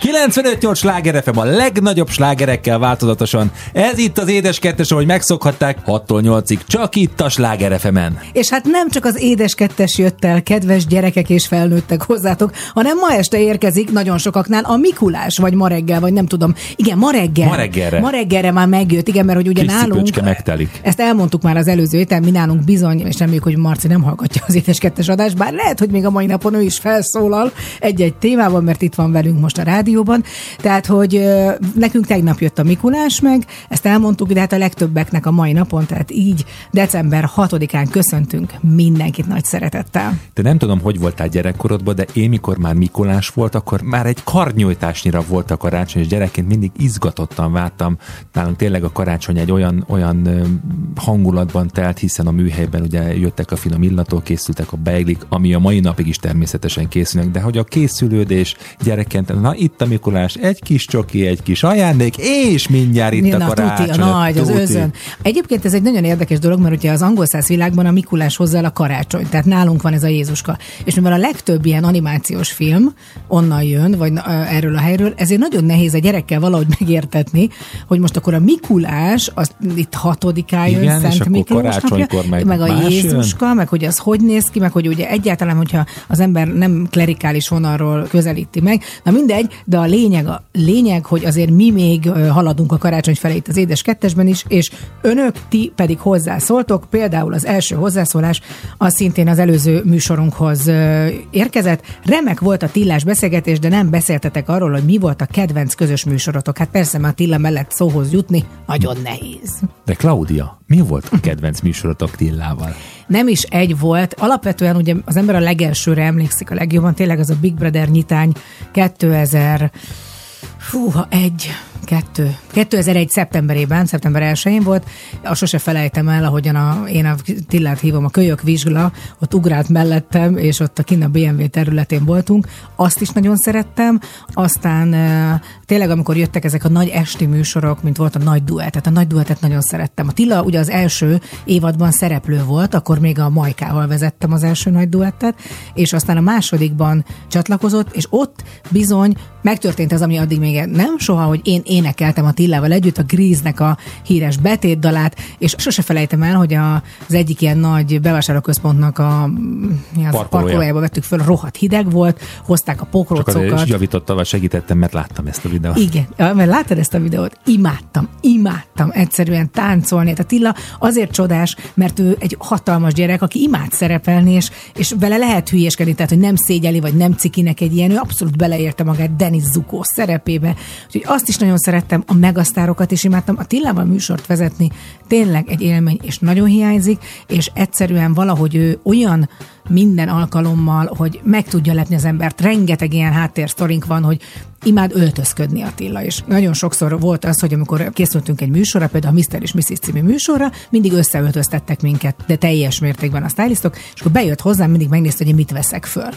95-8 sláger FM a legnagyobb slágerekkel változatosan. Ez itt az édes kettes, ahogy megszokhatták, 6-tól 8-ig, csak itt a sláger fm -en. És hát nem csak az édes kettes jött el, kedves gyerekek és felnőttek hozzátok, hanem ma este érkezik nagyon sokaknál a Mikulás, vagy ma reggel, vagy nem tudom. Igen, ma reggel. Ma reggelre. Ma reggelre már megjött, igen, mert hogy ugye Kis nálunk... megtelik. Ezt elmondtuk már az előző héten, mi nálunk bizony, és reméljük, hogy Marci nem hallgatja az édes kettes adást, bár lehet, hogy még a mai napon ő is felszólal egy-egy témában, mert itt van velünk most a rádióban. Tehát, hogy nekünk tegnap jött a Mikulás meg, ezt elmondtuk, de hát a legtöbbeknek a mai napon, tehát így december 6-án köszöntünk mindenkit nagy szeretettel. De nem tudom, hogy voltál gyerekkorodban, de én mikor már Mikulás volt, akkor már egy karnyújtásnyira volt a karácsony, és gyerekként mindig izgatottan vártam. Nálunk tényleg a karácsony egy olyan, olyan hangulatban telt, hiszen a műhelyben ugye jöttek a finom illatok, készültek a beiglik, ami a mai napig is természetesen készülnek, de hogy a készülődés gyerekként, na itt a Mikulás, egy kis csoki, egy kis ajándék, és mindjárt itt Na, a karácsony. tuti, a nagy, az tuti. özön. Egyébként ez egy nagyon érdekes dolog, mert ugye az angol száz világban a Mikulás hozzá el a karácsony, tehát nálunk van ez a Jézuska. És mivel a legtöbb ilyen animációs film onnan jön, vagy erről a helyről, ezért nagyon nehéz a gyerekkel valahogy megértetni, hogy most akkor a Mikulás, az itt hatodiká jön, Igen, Szent Miklós napja, meg meg a más jön? Jézuska, meg hogy az hogy néz ki, meg hogy ugye egyáltalán, hogyha az ember nem klerikális vonalról közelíti meg. Na mindegy, de a lényeg, a lényeg, hogy azért mi még haladunk a karácsony felé itt az édes kettesben is, és önök, ti pedig hozzászóltok. Például az első hozzászólás az szintén az előző műsorunkhoz érkezett. Remek volt a Tillás beszélgetés, de nem beszéltetek arról, hogy mi volt a kedvenc közös műsorotok. Hát persze, mert Tilla mellett szóhoz jutni nagyon nehéz. De Claudia, mi volt a kedvenc műsorotok Tillával? Nem is egy volt. Alapvetően ugye az ember a legelsőre emlékszik a legjobban, tényleg az a Big Brother nyitány 2000 Fúha, egy, kettő. 2001. szeptemberében, szeptember 1-én volt. A sose felejtem el, ahogyan a, én a Tillát hívom, a kölyök vizsgla, ott ugrált mellettem, és ott a kinn BMW területén voltunk. Azt is nagyon szerettem. Aztán tényleg, amikor jöttek ezek a nagy esti műsorok, mint volt a nagy duett, tehát a nagy duettet nagyon szerettem. A Tilla ugye az első évadban szereplő volt, akkor még a Majkával vezettem az első nagy duettet, és aztán a másodikban csatlakozott, és ott bizony megtörtént ez, ami addig még nem soha, hogy én énekeltem a Tillával együtt a Gríznek a híres betétdalát, és sose felejtem el, hogy a, az egyik ilyen nagy bevásárlóközpontnak a Parkolója. parkolójába vettük föl, rohadt hideg volt, hozták a Csak azért pokrócokat. is javította, vagy segítettem, mert láttam ezt a videót. Igen, mert láttad ezt a videót? Imádtam, imádtam egyszerűen táncolni. Tehát Attila azért csodás, mert ő egy hatalmas gyerek, aki imád szerepelni, és, és vele lehet hülyeskedni, tehát hogy nem szégyeli, vagy nem cikinek egy ilyen, ő abszolút beleérte magát Denis Zukó szerepébe. Úgyhogy azt is nagyon szerettem, a megasztárokat is imádtam. A Tillával műsort vezetni tényleg egy élmény, és nagyon hiányzik, és egyszerűen valahogy ő olyan minden alkalommal, hogy meg tudja lepni az embert. Rengeteg ilyen háttérsztorink van, hogy imád öltözködni Attila, és nagyon sokszor volt az, hogy amikor készültünk egy műsorra, például a Mr. és Mrs. című műsorra, mindig összeöltöztettek minket, de teljes mértékben a stylistok, és akkor bejött hozzám, mindig megnézte, hogy én mit veszek föl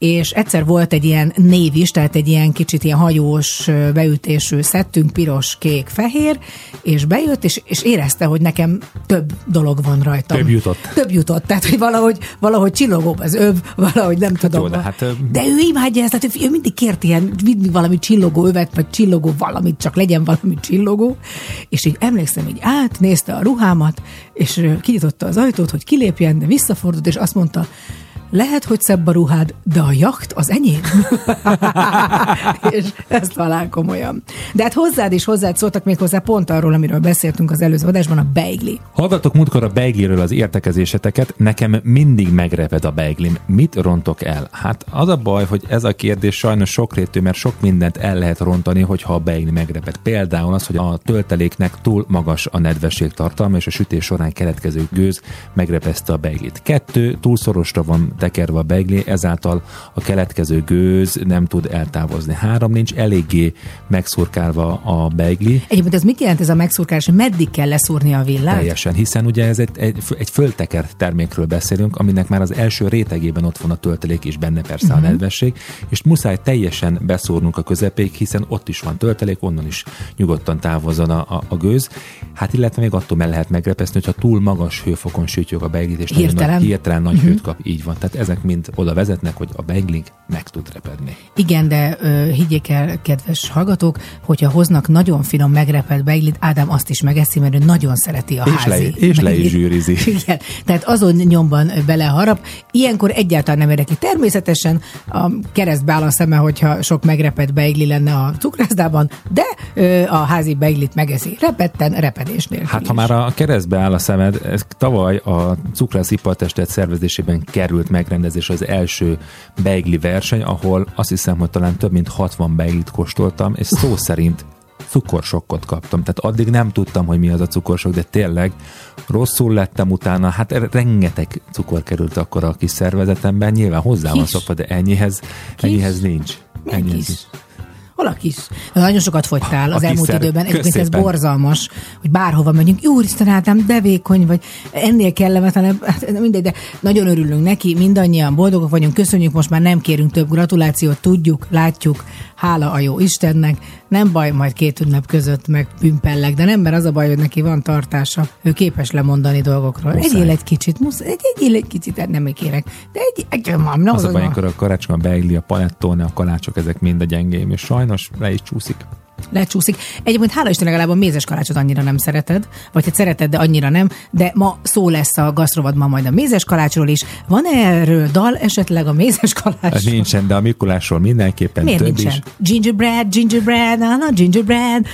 és egyszer volt egy ilyen név is, tehát egy ilyen kicsit ilyen hajós beütésű szettünk, piros, kék, fehér, és bejött, és, és érezte, hogy nekem több dolog van rajtam. Több jutott. Több jutott, tehát hogy valahogy, valahogy csillogóbb az öv, valahogy nem tudom. jó, de hát, de ő imádja ezt, tehát ő mindig kért ilyen, vidd valami csillogó övet, vagy csillogó valamit, csak legyen valami csillogó, és így emlékszem, hogy átnézte a ruhámat, és kinyitotta az ajtót, hogy kilépjen, de visszafordult, és azt mondta, lehet, hogy szebb a ruhád, de a jacht az enyém. és ezt talán komolyan. De hát hozzád is hozzád szóltak még hozzá pont arról, amiről beszéltünk az előző adásban, a beigli. Hallgatok múltkor a beigliről az értekezéseteket, nekem mindig megreped a beiglim. Mit rontok el? Hát az a baj, hogy ez a kérdés sajnos sokrétű, mert sok mindent el lehet rontani, hogyha a beigli megreped. Például az, hogy a tölteléknek túl magas a nedvesség tartalma, és a sütés során keletkező gőz megrepeszte a beiglit. Kettő, túl szorosra van tekerve a beigli, ezáltal a keletkező gőz nem tud eltávozni. Három, nincs eléggé megszurkálva a beigli. Egyébként ez mit jelent ez a megszurkálás? Meddig kell leszúrni a villát? Teljesen, hiszen ugye ez egy, egy, egy fölteker termékről beszélünk, aminek már az első rétegében ott van a töltelék, és benne persze uh-huh. a mhm. nedvesség, és muszáj teljesen beszórnunk a közepéig, hiszen ott is van töltelék, onnan is nyugodtan távozzon a, a, a gőz. Hát illetve még attól meg lehet megrepeszni, hogyha túl magas hőfokon sütjük a beiglit, és hirtelen, nagy, hirtelen nagy uh-huh. hőt kap. Így van. Tehát ezek mind oda vezetnek, hogy a beigling meg tud repedni. Igen, de ö, higgyék el, kedves hallgatók, hogyha hoznak nagyon finom megrepelt beiglit, Ádám azt is megeszi, mert ő nagyon szereti a és házi. Le, és le is zsűrizi. Igen, tehát azon nyomban beleharap. Ilyenkor egyáltalán nem érdekli. Természetesen a keresztbe áll a szeme, hogyha sok megrepett beigli lenne a cukrászdában, de ö, a házi beiglit megeszi. Repetten, repedés nélkül Hát is. ha már a keresztbe áll a szemed, ez tavaly a cukrász ipartestet szervezésében került megrendezés az első beigli verseny, ahol azt hiszem, hogy talán több mint 60 beiglit kóstoltam, és szó szerint cukorsokkot kaptam. Tehát addig nem tudtam, hogy mi az a cukorsok, de tényleg rosszul lettem utána, hát rengeteg cukor került akkor a kis szervezetemben, nyilván hozzá van szokva, de ennyihez, ennyihez nincs. Ennyihez nincs. Hol a kis? Nagyon sokat fogytál az elmúlt időben. Egyébként ez borzalmas, hogy bárhova megyünk. Jó, Isten, Ádám, de vékony vagy. Ennél kellemetlenebb, hát mindegy, de nagyon örülünk neki, mindannyian boldogok vagyunk, köszönjük, most már nem kérünk több gratulációt, tudjuk, látjuk, hála a jó Istennek. Nem baj, majd két ünnep között meg pümpellek, de nem, mert az a baj, hogy neki van tartása. Ő képes lemondani dolgokról. Muszáj. Egyél egy kicsit, muszáj, egy, egyél egy kicsit, hát nem kérek. De egy, egy, egy mam, az, az a baj, amikor a karácsony, beigli, a panettone, a kalácsok, ezek mind a gyengém, és sajnos le is csúszik lecsúszik. Egyébként hála Isten legalább a mézes kalácsot annyira nem szereted, vagy hát szereted, de annyira nem, de ma szó lesz a gasztrovatban majd a mézes kalácsról is. Van erről dal esetleg a mézes kalácsról? Nincsen, de a Mikulásról mindenképpen Miért több nincsen? is. Gingerbread, gingerbread, na, na, gingerbread.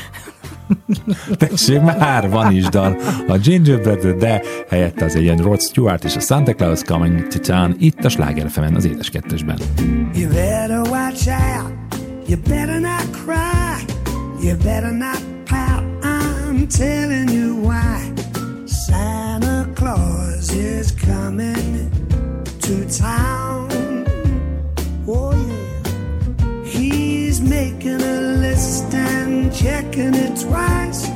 Tessék, már van is dal a Gingerbread, de helyette az egy ilyen Rod Stewart és a Santa Claus Coming to Town itt a Sláger az édes kettesben. You better watch out, you better not cry You better not pout, I'm telling you why. Santa Claus is coming to town. Oh, yeah. He's making a list and checking it twice.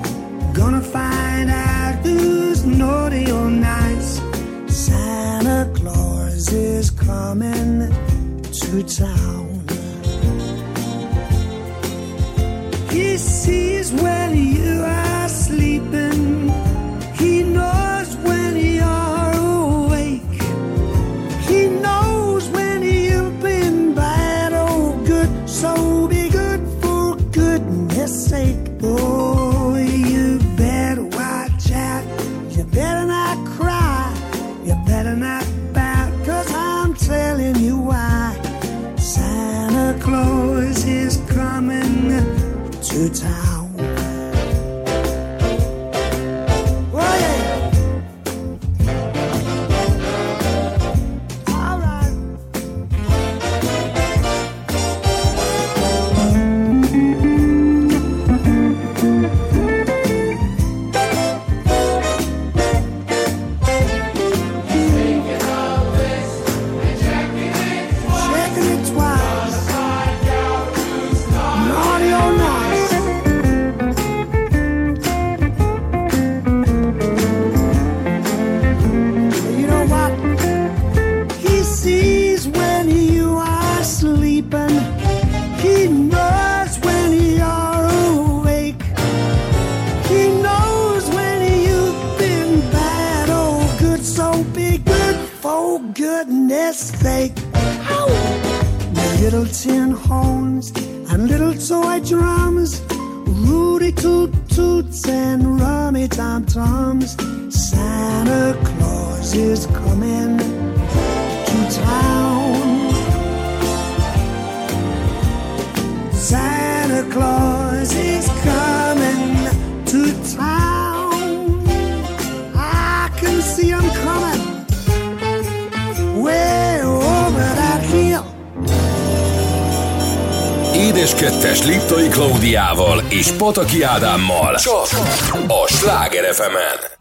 Gonna find out who's naughty or nice. Santa Claus is coming to town. He sees when you are sleeping. To town. mistake. Ow! My little tin horns and little toy drums, Rudy toot toots and rummy tom toms. Santa Claus is coming to town. Santa Claus. Édes Kettes Liptai Klaudiával és Pataki Ádámmal. Csak a Sláger fm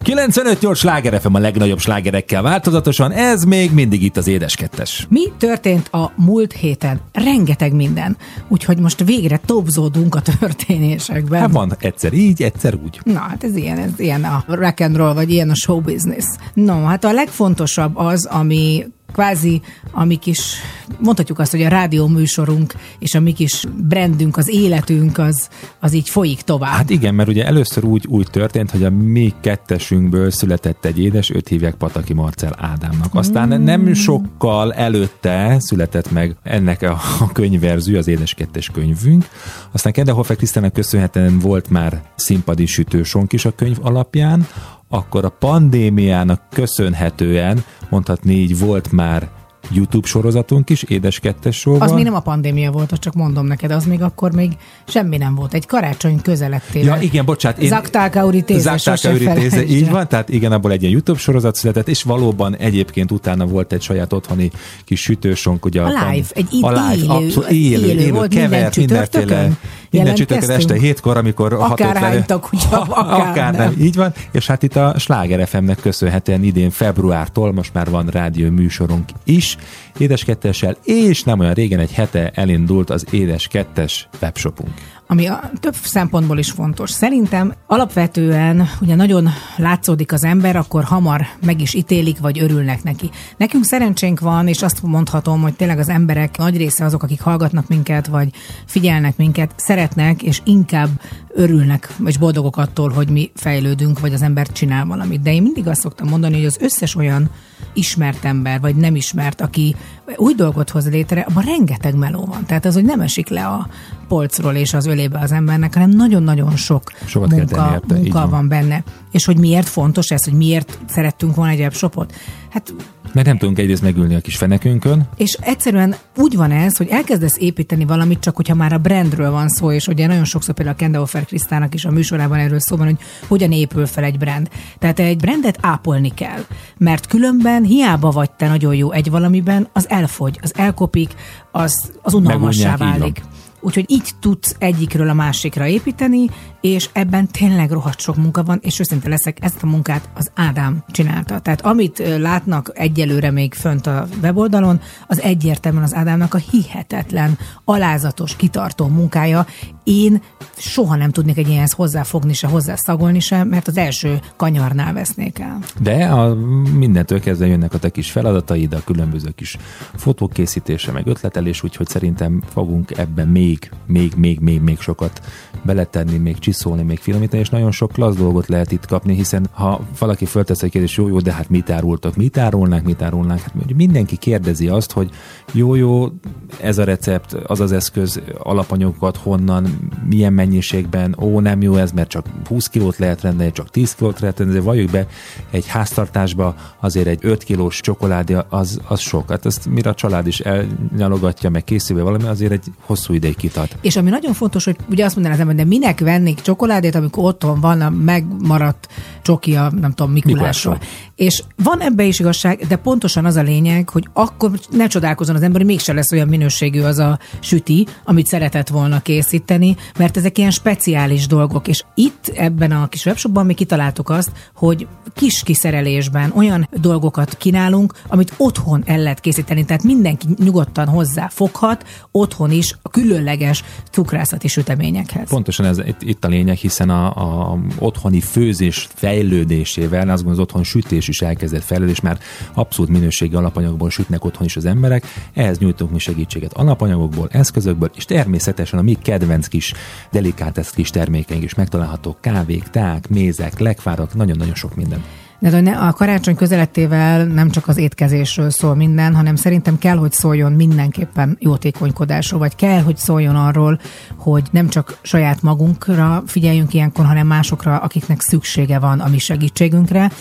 95-8 Sláger FM a legnagyobb slágerekkel változatosan, ez még mindig itt az Édes Kettes. Mi történt a múlt héten? Rengeteg minden. Úgyhogy most végre topzódunk a történésekben. Hát van egyszer így, egyszer úgy. Na, hát ez ilyen, ez ilyen a rock and roll, vagy ilyen a show business. No, hát a legfontosabb az, ami kvázi a mi kis, mondhatjuk azt, hogy a rádió műsorunk és a mi kis brandünk, az életünk, az, az így folyik tovább. Hát igen, mert ugye először úgy, úgy történt, hogy a mi kettesünkből született egy édes, őt hívják Pataki Marcel Ádámnak. Aztán mm. nem sokkal előtte született meg ennek a, a könyvverző, az édes kettes könyvünk. Aztán Kendehofer Krisztának köszönhetően volt már színpadi sütősonk is a könyv alapján, akkor a pandémiának köszönhetően, mondhatni így, volt már YouTube sorozatunk is, Édes Kettes Showval. Az még nem a pandémia volt, azt csak mondom neked, az még akkor még semmi nem volt. Egy karácsony közelettével. Ja, igen, bocsánat. Zaktálka Uritéze, Zaktálka így van, tehát igen, abból egy ilyen YouTube sorozat született, és valóban egyébként utána volt egy saját otthoni kis sütősonk. Ugye a, a live, egy a live, élő, abszolút, élő, élő, élő volt kevert, mindenféle. Minden csütörtök este hétkor, amikor akár hánytak, ugye, akár, akár nem. nem. Így van, és hát itt a Sláger FM-nek köszönhetően idén februártól most már van rádió műsorunk is, Édes Kettessel, és nem olyan régen egy hete elindult az Édes Kettes webshopunk ami a több szempontból is fontos. Szerintem alapvetően ugye nagyon látszódik az ember, akkor hamar meg is ítélik, vagy örülnek neki. Nekünk szerencsénk van, és azt mondhatom, hogy tényleg az emberek nagy része azok, akik hallgatnak minket, vagy figyelnek minket, szeretnek, és inkább örülnek, és boldogok attól, hogy mi fejlődünk, vagy az ember csinál valamit. De én mindig azt szoktam mondani, hogy az összes olyan ismert ember, vagy nem ismert, aki új dolgot hoz létre, abban rengeteg meló van. Tehát az, hogy nem esik le a polcról és az ölébe az embernek, hanem nagyon-nagyon sok Sokat munka, érte, munka van. benne. És hogy miért fontos ez, hogy miért szerettünk volna egy webshopot? Hát mert nem tudunk egyrészt megülni a kis fenekünkön. És egyszerűen úgy van ez, hogy elkezdesz építeni valamit, csak hogyha már a brandről van szó, és ugye nagyon sokszor például a Kendeofer Krisztának is a műsorában erről szó van, hogy hogyan épül fel egy brand. Tehát egy brandet ápolni kell, mert különben hiába vagy te nagyon jó egy valamiben, az elfogy, az elkopik, az, az unalmassá válik. Úgyhogy így tudsz egyikről a másikra építeni, és ebben tényleg rohadt sok munka van, és őszinte leszek, ezt a munkát az Ádám csinálta. Tehát amit látnak egyelőre még fönt a weboldalon, az egyértelműen az Ádámnak a hihetetlen, alázatos, kitartó munkája. Én soha nem tudnék egy ilyenhez hozzáfogni se, hozzászagolni se, mert az első kanyarnál vesznék el. De a, mindentől kezdve jönnek a te kis feladataid, a különböző kis fotók készítése, meg ötletelés, úgyhogy szerintem fogunk ebben még, még, még, még, még sokat beletenni, még csiszolni, még finomítani, és nagyon sok klassz dolgot lehet itt kapni, hiszen ha valaki föltesz egy kérdést, jó, jó, de hát mit árultak, mit árulnák, mit árulnák, hát mindenki kérdezi azt, hogy jó, jó, ez a recept, az az eszköz, alapanyagokat honnan, milyen mennyiségben, ó, nem jó ez, mert csak 20 kilót lehet rendelni, csak 10 kilót lehet rendelni, valljuk be, egy háztartásba azért egy 5 kilós csokoládé az, az sok. Hát ezt mire a család is elnyalogatja, meg készülve valami, azért egy hosszú ideig kitart. És ami nagyon fontos, hogy ugye azt mondaná az ember, de minek vennék csokoládét, amikor otthon van a megmaradt csoki a, nem tudom, Mikulásról. És van ebbe is igazság, de pontosan az a lényeg, hogy akkor ne csodálkozon az ember, hogy mégse lesz olyan minőségű az a süti, amit szeretett volna készíteni, mert ezek ilyen speciális dolgok. És itt ebben a kis webshopban mi kitaláltuk azt, hogy kis kiszerelésben olyan dolgokat kínálunk, amit otthon el lehet készíteni. Tehát mindenki nyugodtan hozzá foghat, otthon is a különleges cukrászati süteményekhez. Pontosan ez itt a lényeg, hiszen a, a otthoni főzés fejlődésével, azt gondolom az otthon sütés is elkezdett fejlődni, és már abszolút minőségi alapanyagból sütnek otthon is az emberek. Ehhez nyújtunk mi segítséget alapanyagokból, eszközökből, és természetesen a mi kedvenc kis delikátesz kis termékeink is megtalálhatók, kávék, ták, mézek, lekvárak, nagyon-nagyon sok minden. De a karácsony közelettével nem csak az étkezésről szól minden, hanem szerintem kell, hogy szóljon mindenképpen jótékonykodásról, vagy kell, hogy szóljon arról, hogy nem csak saját magunkra figyeljünk ilyenkor, hanem másokra, akiknek szüksége van a mi segítségünkre,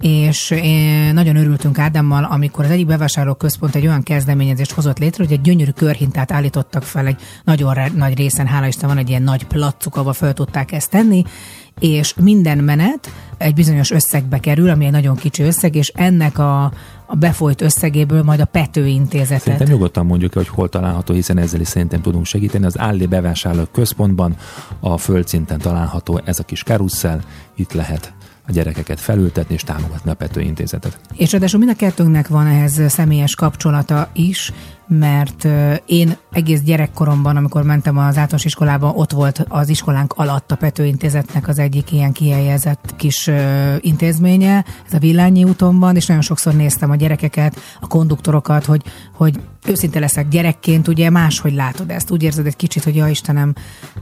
és én nagyon örültünk Ádámmal, amikor az egyik bevásárló központ egy olyan kezdeményezést hozott létre, hogy egy gyönyörű körhintát állítottak fel egy nagyon nagy részen, hála Isten van egy ilyen nagy placuk, ahol fel tudták ezt tenni, és minden menet egy bizonyos összegbe kerül, ami egy nagyon kicsi összeg, és ennek a, a befolyt összegéből majd a Pető intézetet. Szerintem nyugodtan mondjuk, hogy hol található, hiszen ezzel is szerintem tudunk segíteni. Az Állé bevásárlók központban a földszinten található ez a kis karuszel, itt lehet a gyerekeket felültetni és támogatni a Pető intézetet. És ráadásul mind a kettőnknek van ehhez személyes kapcsolata is, mert én egész gyerekkoromban, amikor mentem az általános iskolába, ott volt az iskolánk alatt a Pető Intézetnek az egyik ilyen kihelyezett kis intézménye, ez a Villányi úton van, és nagyon sokszor néztem a gyerekeket, a konduktorokat, hogy, hogy őszinte leszek gyerekként, ugye máshogy látod ezt, úgy érzed egy kicsit, hogy ja Istenem,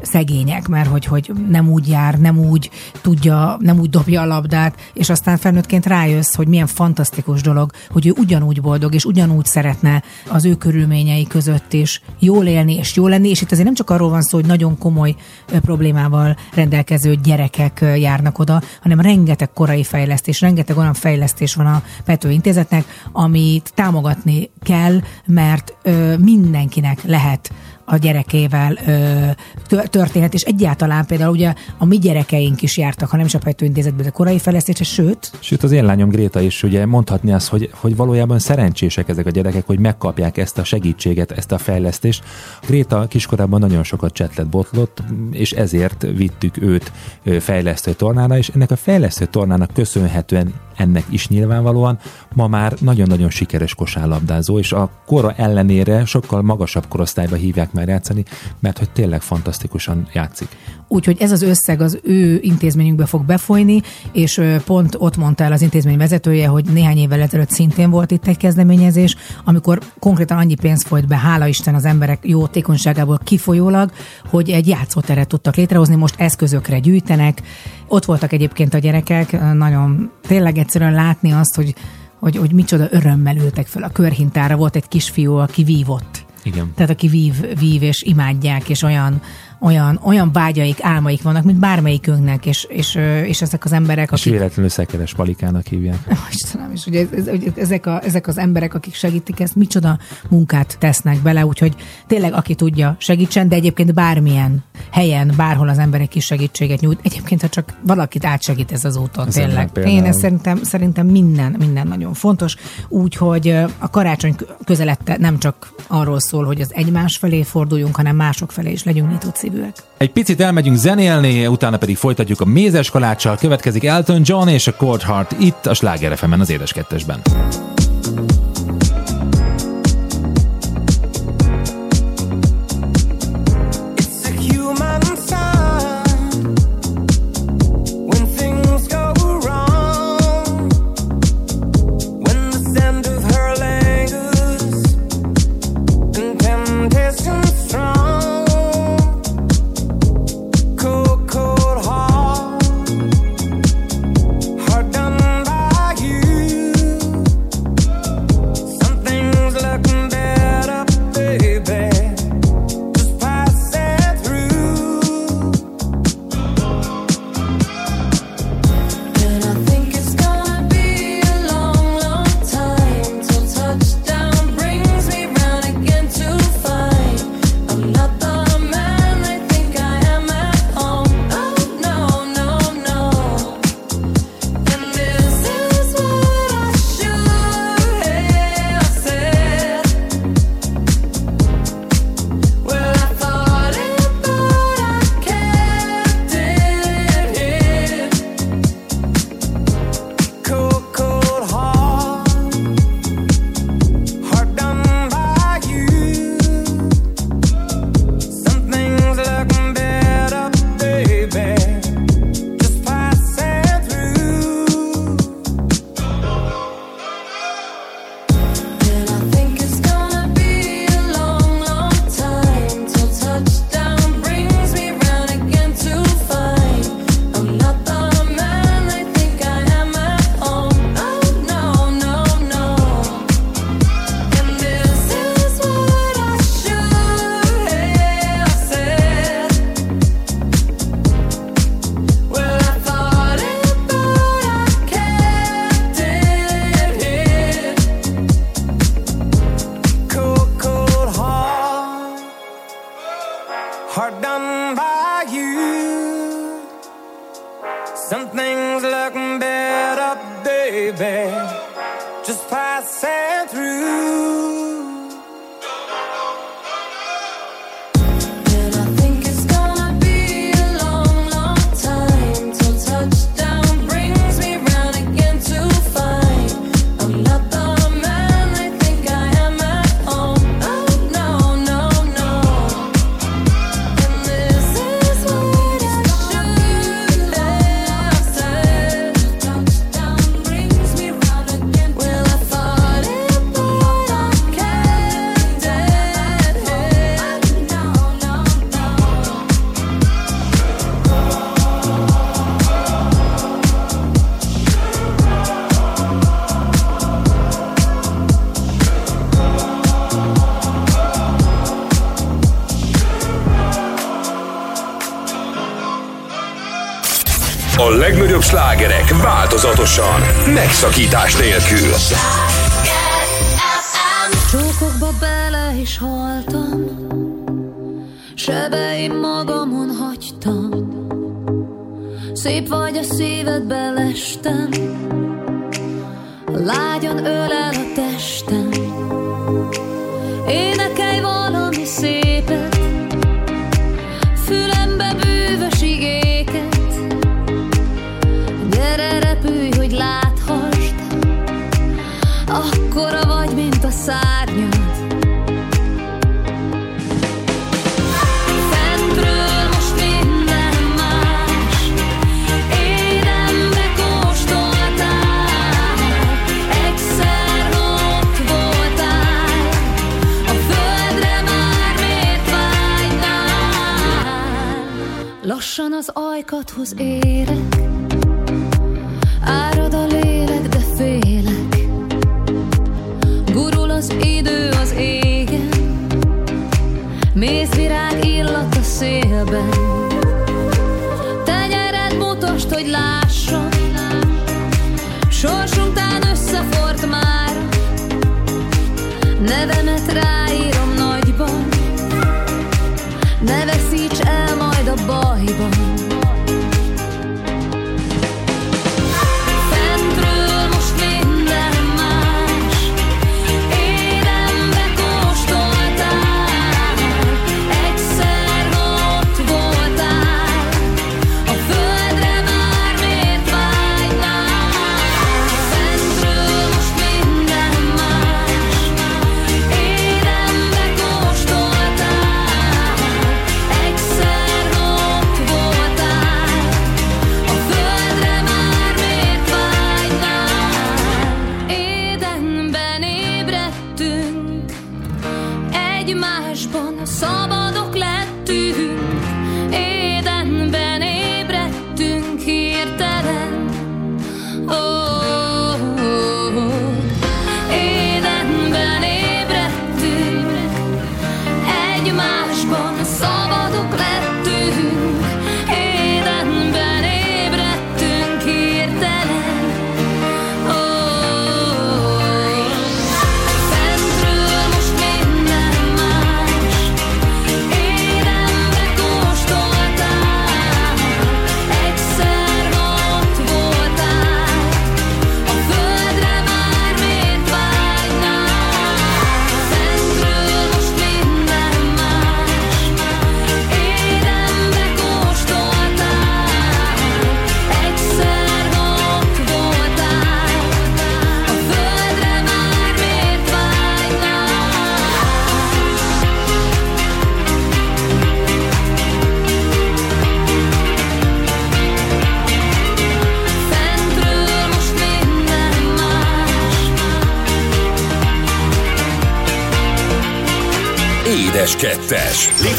szegények, mert hogy, hogy nem úgy jár, nem úgy tudja, nem úgy dobja a labdát, és aztán felnőttként rájössz, hogy milyen fantasztikus dolog, hogy ő ugyanúgy boldog, és ugyanúgy szeretne az ő körülményei között is jól élni és jó lenni, és itt azért nem csak arról van szó, hogy nagyon komoly problémával rendelkező gyerekek járnak oda, hanem rengeteg korai fejlesztés, rengeteg olyan fejlesztés van a Pető Intézetnek, amit támogatni kell, mert mindenkinek lehet a gyerekével ö, történet, és egyáltalán például ugye a mi gyerekeink is jártak, ha nem is a Petőintézetben, de korai fejlesztése, sőt. Sőt, az én lányom Gréta is ugye mondhatni azt, hogy, hogy valójában szerencsések ezek a gyerekek, hogy megkapják ezt a segítséget, ezt a fejlesztést. Gréta kiskorában nagyon sokat csetlet botlott, és ezért vittük őt fejlesztő tornára, és ennek a fejlesztő tornának köszönhetően ennek is nyilvánvalóan ma már nagyon-nagyon sikeres kosárlabdázó, és a kora ellenére sokkal magasabb korosztályba hívják már játszani, mert hogy tényleg fantasztikusan játszik. Úgyhogy ez az összeg az ő intézményünkbe fog befolyni, és pont ott mondta el az intézmény vezetője, hogy néhány évvel ezelőtt szintén volt itt egy kezdeményezés, amikor konkrétan annyi pénz folyt be, hála Isten az emberek jó tékonyságából kifolyólag, hogy egy játszóteret tudtak létrehozni, most eszközökre gyűjtenek. Ott voltak egyébként a gyerekek, nagyon tényleg egyszerűen látni azt, hogy hogy, hogy micsoda örömmel ültek fel a körhintára. Volt egy kisfiú, aki vívott. Igen. Tehát aki vív, vív és imádják, és olyan, olyan, olyan vágyaik, álmaik vannak, mint bármelyikünknek, és, és, és ezek az emberek, akik... És véletlenül szekeres palikának hívják. Istenem, és ugye ez, ez, ezek, a, ezek az emberek, akik segítik ezt, micsoda munkát tesznek bele, úgyhogy tényleg aki tudja, segítsen, de egyébként bármilyen helyen, bárhol az emberek is segítséget nyújt. Egyébként, ha csak valakit átsegít ez az úton, ez tényleg. Én ezt szerintem, szerintem minden, minden nagyon fontos. Úgyhogy a karácsony közelette nem csak arról szól, hogy az egymás felé forduljunk, hanem mások felé is legyünk nyitott szívűek. Egy picit elmegyünk zenélni, utána pedig folytatjuk a mézes kaláccsal, következik Elton John és a Cold Heart itt a Sláger az Édes Kettesben. slágerek változatosan, megszakítás nélkül. Csókokba bele is haltam, sebeim magamon hagytam. Szép vagy a szívedbe lestem, lágyan öleltem. Ajkathoz érek.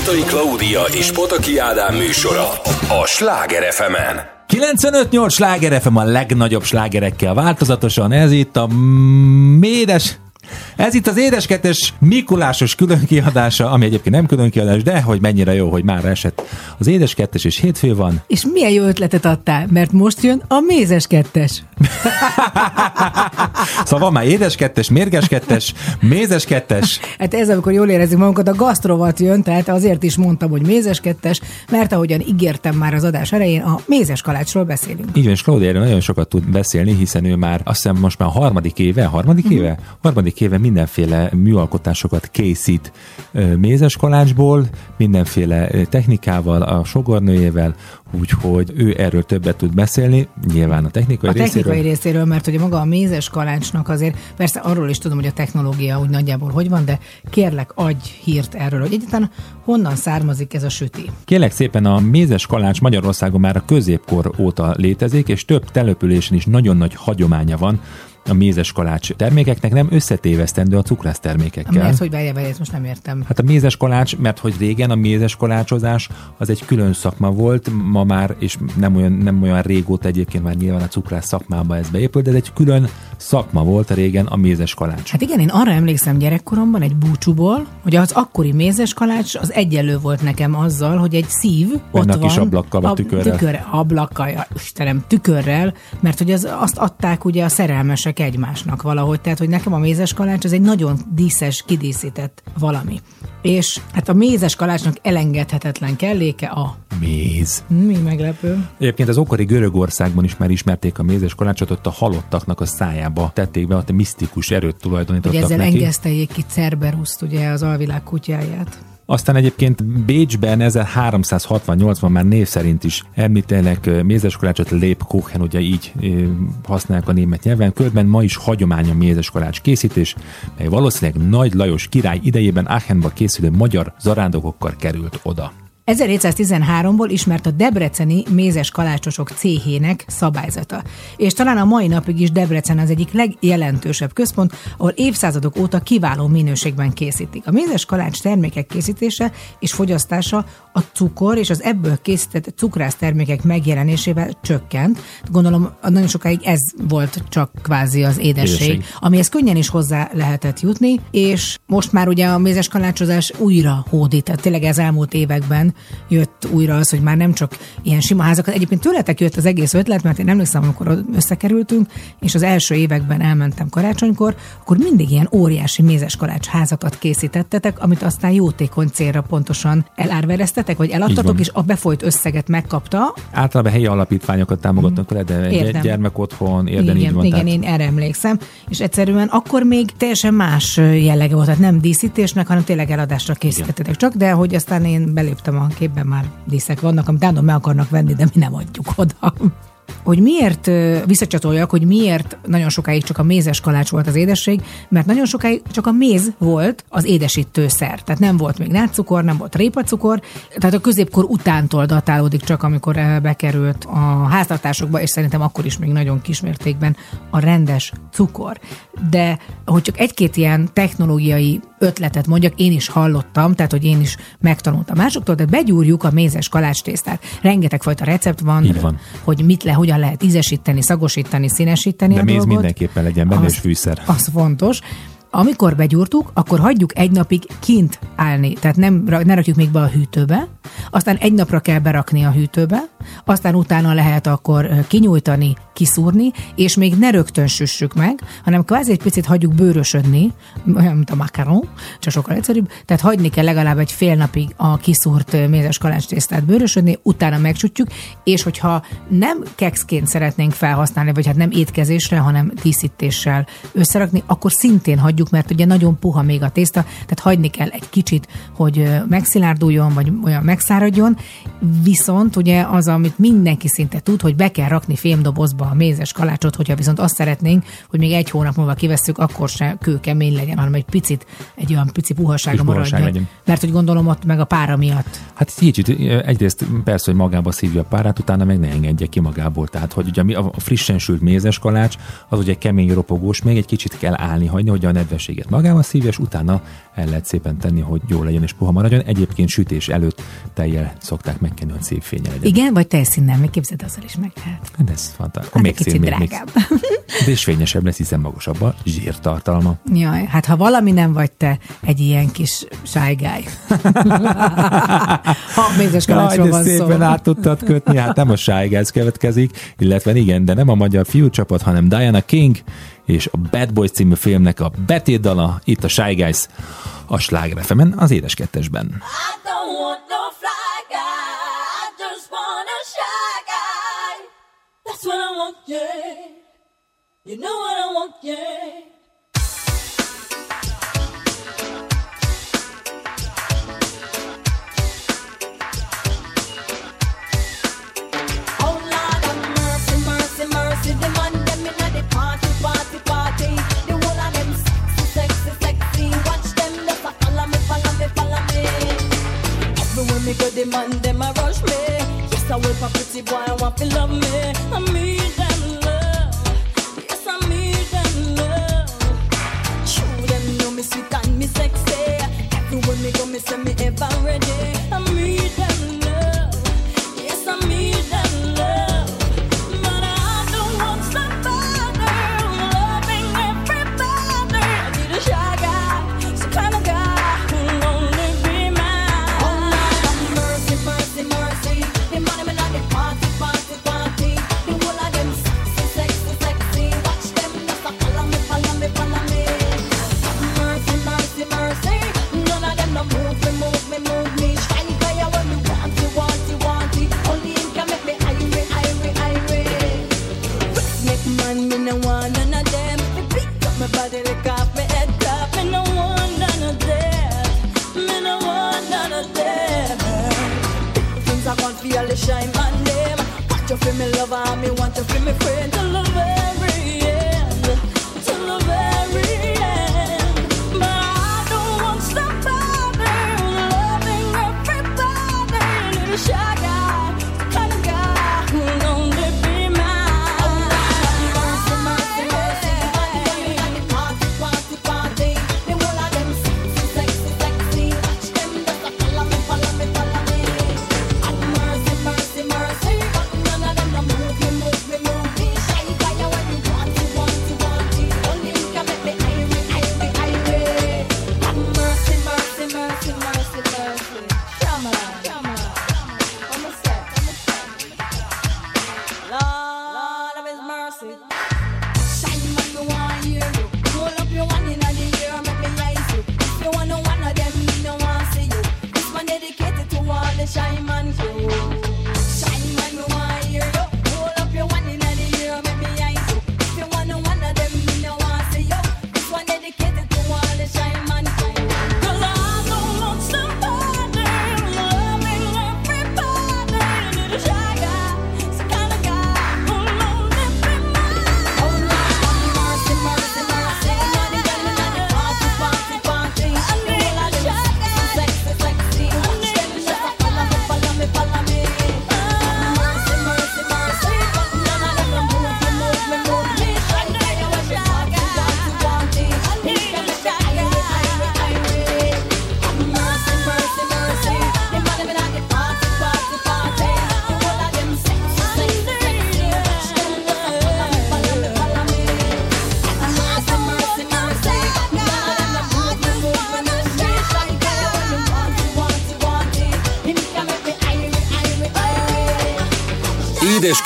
Vártai Klaudia és Pataki Ádám műsora a Sláger fm 95-8 Sláger FM a legnagyobb slágerekkel változatosan. Ez itt a médes ez itt az édeskettes Mikulásos különkiadása, ami egyébként nem különkiadás, de hogy mennyire jó, hogy már esett. Az édeskettes és hétfő van. És milyen jó ötletet adtál, mert most jön a mézeskettes. Szóval van már édeskettes, mérgeskettes, mézeskettes. Hát ez, amikor jól érezzük magunkat, a gasztrovat jön, tehát azért is mondtam, hogy mézes kettes, mert ahogyan ígértem már az adás elején, a mézes kalácsról beszélünk. Így van, és Claudia nagyon sokat tud beszélni, hiszen ő már azt hiszem most már a harmadik éve, harmadik Mhm. éve? Harmadik éve mindenféle műalkotásokat készít mézes kalácsból, mindenféle technikával, a sogornőjével, úgyhogy ő erről többet tud beszélni, nyilván a technikai A részéről. technikai részéről, mert ugye maga a mézes kalácsnak azért, persze arról is tudom, hogy a technológia úgy nagyjából hogy van, de kérlek, adj hírt erről, hogy egyáltalán honnan származik ez a süti. Kérlek szépen a mézes kalács Magyarországon már a középkor óta létezik, és több településen is nagyon nagy hagyománya van a mézes kalács termékeknek, nem összetévesztendő a cukrász termékekkel. Mert hogy várjál, várjál, ezt most nem értem. Hát a mézes kalács, mert hogy régen a mézes kalácsozás az egy külön szakma volt, ma már, és nem olyan, nem olyan régóta egyébként már nyilván a cukrász szakmába ez beépült, de ez egy külön szakma volt régen a mézes kalács. Hát igen, én arra emlékszem gyerekkoromban egy búcsúból, hogy az akkori mézes kalács az egyenlő volt nekem azzal, hogy egy szív ott a kis van. ablakkal, vagy tükörrel. Tükörrel, ablakkal, ja, Istenem, tükörrel, mert hogy az, azt adták ugye a szerelmesek egymásnak valahogy, tehát hogy nekem a mézes kalács az egy nagyon díszes, kidíszített valami. És hát a mézes kalácsnak elengedhetetlen kelléke a Méz. mi meglepő. Egyébként az ókori Görögországban is már ismerték a mézes kalácsot, ott a halottaknak a szájába tették be, ott a misztikus erőt tulajdonítottak ezzel neki. engeszteljék ki Cerberuszt, ugye az alvilág kutyáját. Aztán egyébként Bécsben 1368-ban már név szerint is említenek ö, mézeskolácsot, Lebkuchen, ugye így használják a német nyelven. Körben ma is hagyomány a mézeskolács készítés, mely valószínűleg Nagy Lajos király idejében Aachenba készülő magyar zarándokokkal került oda. 1713-ból ismert a Debreceni mézes kalácsosok céhének szabályzata. És talán a mai napig is Debrecen az egyik legjelentősebb központ, ahol évszázadok óta kiváló minőségben készítik. A mézes kalács termékek készítése és fogyasztása a cukor és az ebből készített cukrász termékek megjelenésével csökkent. Gondolom, nagyon sokáig ez volt csak kvázi az édesség, Édesség. amihez könnyen is hozzá lehetett jutni, és most már ugye a mézes kalácsozás újra hódít, tehát tényleg ez elmúlt években jött újra az, hogy már nem csak ilyen sima házakat, egyébként tőletek jött az egész ötlet, mert én emlékszem, amikor összekerültünk, és az első években elmentem karácsonykor, akkor mindig ilyen óriási mézes kalács házakat készítettetek, amit aztán jótékony célra pontosan elárvereztetek, vagy eladtatok, és a befolyt összeget megkapta, Általában helyi alapítványokat támogatnak vele, de egy Értem. gyermekotthon, érden így igen, van. igen, tehát- én erre emlékszem, és egyszerűen akkor még teljesen más jellege volt, tehát nem díszítésnek, hanem tényleg eladásra készítettetek csak, de hogy aztán én beléptem a képben, már díszek vannak, amit állandóan meg akarnak venni, de mi nem adjuk oda. Hogy miért visszacsatoljak, hogy miért nagyon sokáig csak a mézes kalács volt az édesség, mert nagyon sokáig csak a méz volt az édesítőszer. Tehát nem volt még nátszukor, nem volt répacukor, tehát a középkor utántól datálódik csak, amikor bekerült a háztartásokba, és szerintem akkor is még nagyon kismértékben a rendes cukor. De hogy csak egy-két ilyen technológiai ötletet mondjak, én is hallottam, tehát hogy én is megtanultam másoktól, de begyúrjuk a mézes kalács tésztát. Rengeteg fajta recept van, Így van. hogy mit le, hogyan lehet ízesíteni, szagosítani, színesíteni De a méz dolgot. mindenképpen legyen benne, Az- és fűszer. Az fontos. Amikor begyúrtuk, akkor hagyjuk egy napig kint állni, tehát nem, ne rakjuk még be a hűtőbe, aztán egy napra kell berakni a hűtőbe, aztán utána lehet akkor kinyújtani, kiszúrni, és még ne rögtön süssük meg, hanem kvázi egy picit hagyjuk bőrösödni, olyan, mint a makaron, csak sokkal egyszerűbb, tehát hagyni kell legalább egy fél napig a kiszúrt mézes kalács tésztát bőrösödni, utána megsütjük, és hogyha nem kekszként szeretnénk felhasználni, vagy hát nem étkezésre, hanem díszítéssel összerakni, akkor szintén hagyjuk, mert ugye nagyon puha még a tészta, tehát hagyni kell egy kicsit, hogy megszilárduljon, vagy olyan megszáradjon, viszont ugye az, amit mindenki szinte tud, hogy be kell rakni fémdobozba a mézes kalácsot, hogyha viszont azt szeretnénk, hogy még egy hónap múlva kivesszük, akkor se kőkemény legyen, hanem egy picit, egy olyan pici puhasága maradjon. legyen. Mert hogy gondolom ott meg a pára miatt. Hát kicsit, egyrészt persze, hogy magába szívja a párát, utána meg ne engedje ki magából. Tehát, hogy ugye a frissen sült mézes kalács, az ugye kemény ropogós, még egy kicsit kell állni hagyni, hogy ne nedvességet magával szívja, és utána el lehet szépen tenni, hogy jó legyen és puha maradjon. Egyébként sütés előtt tejjel szokták megkenni, hogy szép fénye legyen. Igen, vagy tejszínnel, még képzeld, azzal is meg lehet. Hát ez fantasztikus. Hát Még kicsit szín, még, még, drágább. de és fényesebb lesz, hiszen magasabb a zsírtartalma. Jaj, hát ha valami nem vagy te egy ilyen kis sájgáj. ha mézes kalácsról van szó. szépen át tudtad kötni, hát nem a Guys következik, illetve igen, de nem a magyar fiú csapat, hanem Diana King és a Bad Boys című filmnek a betétdala, itt a Shy Guys, a Sláger FM-en, az édes kettesben. I don't want no fly guy. Me go, the man them a rush me. Yes, I wait for pretty boy, I want to love me. I need them love. Yes, I need them love. True, them know me sweet and me sexy. Everywhere me go, me say me ever ready. me friend.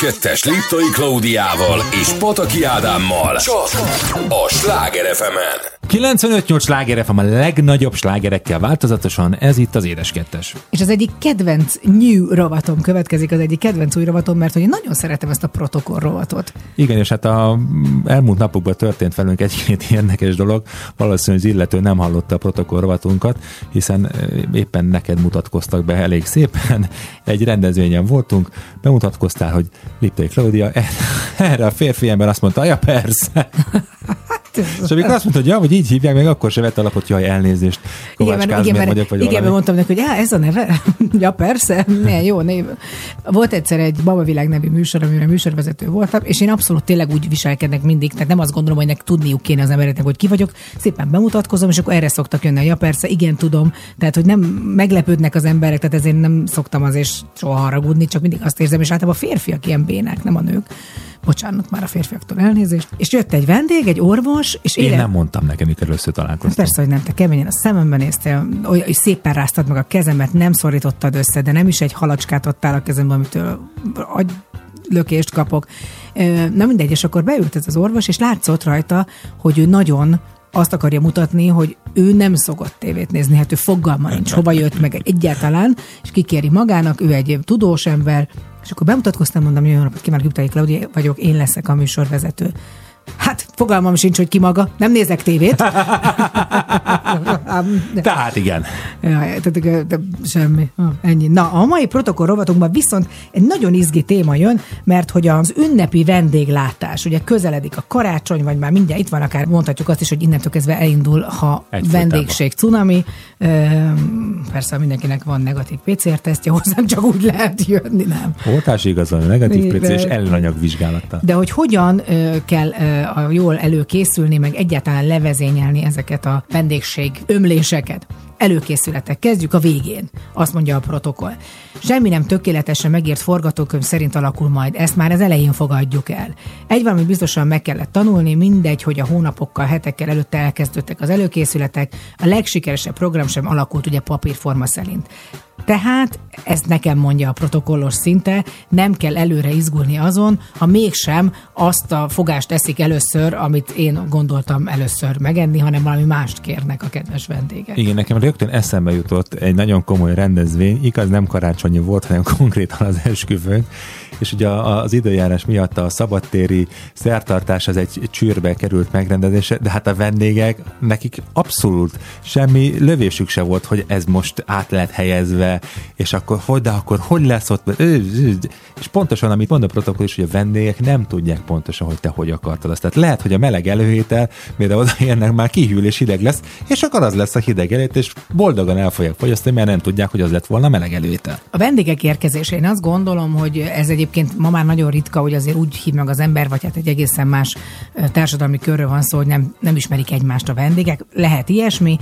2-es Liptai Klaudiával és Pataki Ádámmal. Csak a Sláger fm 95-8 sláger a legnagyobb slágerekkel változatosan, ez itt az édes kettes. És az egyik kedvenc new rovatom következik, az egyik kedvenc új rovatom, mert hogy én nagyon szeretem ezt a protokoll rovatot. Igen, és hát a elmúlt napokban történt velünk egy-két érdekes dolog. Valószínűleg az illető nem hallotta a protokoll rovatunkat, hiszen eh, éppen neked mutatkoztak be elég szépen. Egy rendezvényen voltunk, bemutatkoztál, hogy Liptai Klaudia, erre a férfi ember azt mondta, ja persze. És amikor azt mondta, hogy ja, hogy így hívják, meg akkor se vett alapot, jaj, elnézést. Kovács igen, mert, igen, mert, vagyok, vagy igen, mert mondtam neki, hogy ez a neve? ja, persze, milyen jó név. Volt egyszer egy Baba Világ nevű műsor, amire műsorvezető voltam, és én abszolút tényleg úgy viselkednek mindig, tehát nem azt gondolom, hogy nek tudniuk kéne az embereknek, hogy ki vagyok, szépen bemutatkozom, és akkor erre szoktak jönni, ja, persze, igen, tudom. Tehát, hogy nem meglepődnek az emberek, tehát ezért nem szoktam azért soha haragudni, csak mindig azt érzem, és általában a férfiak ilyen bének, nem a nők. Bocsánat, már a férfiaktól elnézést. És jött egy vendég, egy orvos, és Én ére- nem mondtam neked, mikor először találkoztam. Persze, hogy nem, te keményen a szememben néztél, olyan, hogy szépen ráztad meg a kezemet, nem szorítottad össze, de nem is egy halacskát adtál a kezembe, amitől agy lökést kapok. Na mindegy, és akkor beült ez az orvos, és látszott rajta, hogy ő nagyon azt akarja mutatni, hogy ő nem szokott tévét nézni, hát ő fogalma nincs, hova jött meg egyáltalán, és kikéri magának, ő egy tudós ember, és akkor bemutatkoztam, mondom, jó napot kívánok, Jutai Klaudia vagyok, én leszek a műsorvezető. Hát fogalmam sincs, hogy ki maga, nem nézek tévét. Tehát igen. Jaj, tehát, de semmi. Ennyi. Na, a mai protokoll rovatunkban viszont egy nagyon izgi téma jön, mert hogy az ünnepi vendéglátás, ugye közeledik a karácsony, vagy már mindjárt itt van, akár mondhatjuk azt is, hogy innentől kezdve elindul, ha Egyfolytában. vendégség cunami. Persze mindenkinek van negatív PCR-tesztje, hozzám csak úgy lehet jönni, nem? Oltási igazolni, negatív Igen. PC és ellenanyag vizsgálata. De hogy hogyan kell a jól előkészülni, meg egyáltalán levezényelni ezeket a vendégség ömléseket. Előkészületek. Kezdjük a végén, azt mondja a protokoll. Semmi nem tökéletesen megírt forgatókönyv szerint alakul majd, ezt már az elején fogadjuk el. Egy valami biztosan meg kellett tanulni, mindegy, hogy a hónapokkal, hetekkel előtte elkezdődtek az előkészületek, a legsikeresebb program sem alakult ugye papírforma szerint. Tehát, ezt nekem mondja a protokollos szinte, nem kell előre izgulni azon, ha mégsem azt a fogást teszik először, amit én gondoltam először megenni, hanem valami mást kérnek a kedves vendégek. Igen, nekem rögtön eszembe jutott egy nagyon komoly rendezvény, igaz nem karácsonyi volt, hanem konkrétan az esküvőnk, és ugye az időjárás miatt a szabadtéri szertartás az egy csűrbe került megrendezésre, de hát a vendégek, nekik abszolút semmi lövésük se volt, hogy ez most át lehet helyezve, és akkor hogy, de akkor hogy lesz ott, és pontosan, amit mond a protokoll is, hogy a vendégek nem tudják pontosan, hogy te hogy akartad azt. Tehát lehet, hogy a meleg előhétel, mire odaérnek, már kihűl és hideg lesz, és akkor az lesz a hideg előtt, és boldogan el fogják fogyasztani, mert nem tudják, hogy az lett volna meleg előétel. A vendégek érkezése, én azt gondolom, hogy ez egyébként ma már nagyon ritka, hogy azért úgy hív meg az ember, vagy hát egy egészen más társadalmi körről van szó, hogy nem, nem ismerik egymást a vendégek. Lehet ilyesmi,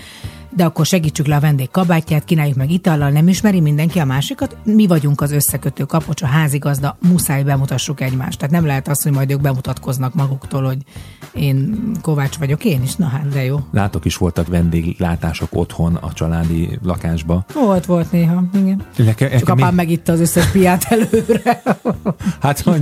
de akkor segítsük le a vendég kabátját, kínáljuk meg itallal, nem ismeri mindenki a másikat. Mi vagyunk az összekötő kapocs, a házigazda, muszáj bemutassuk egymást. Tehát nem lehet az, hogy majd ők bemutatkoznak maguktól, hogy én Kovács vagyok, én is, na hát, de jó. Látok is voltak vendéglátások otthon a családi lakásba. Volt, volt néha, igen. Nekem, Csak apám megitta az összes piát előre. Hát, hogy...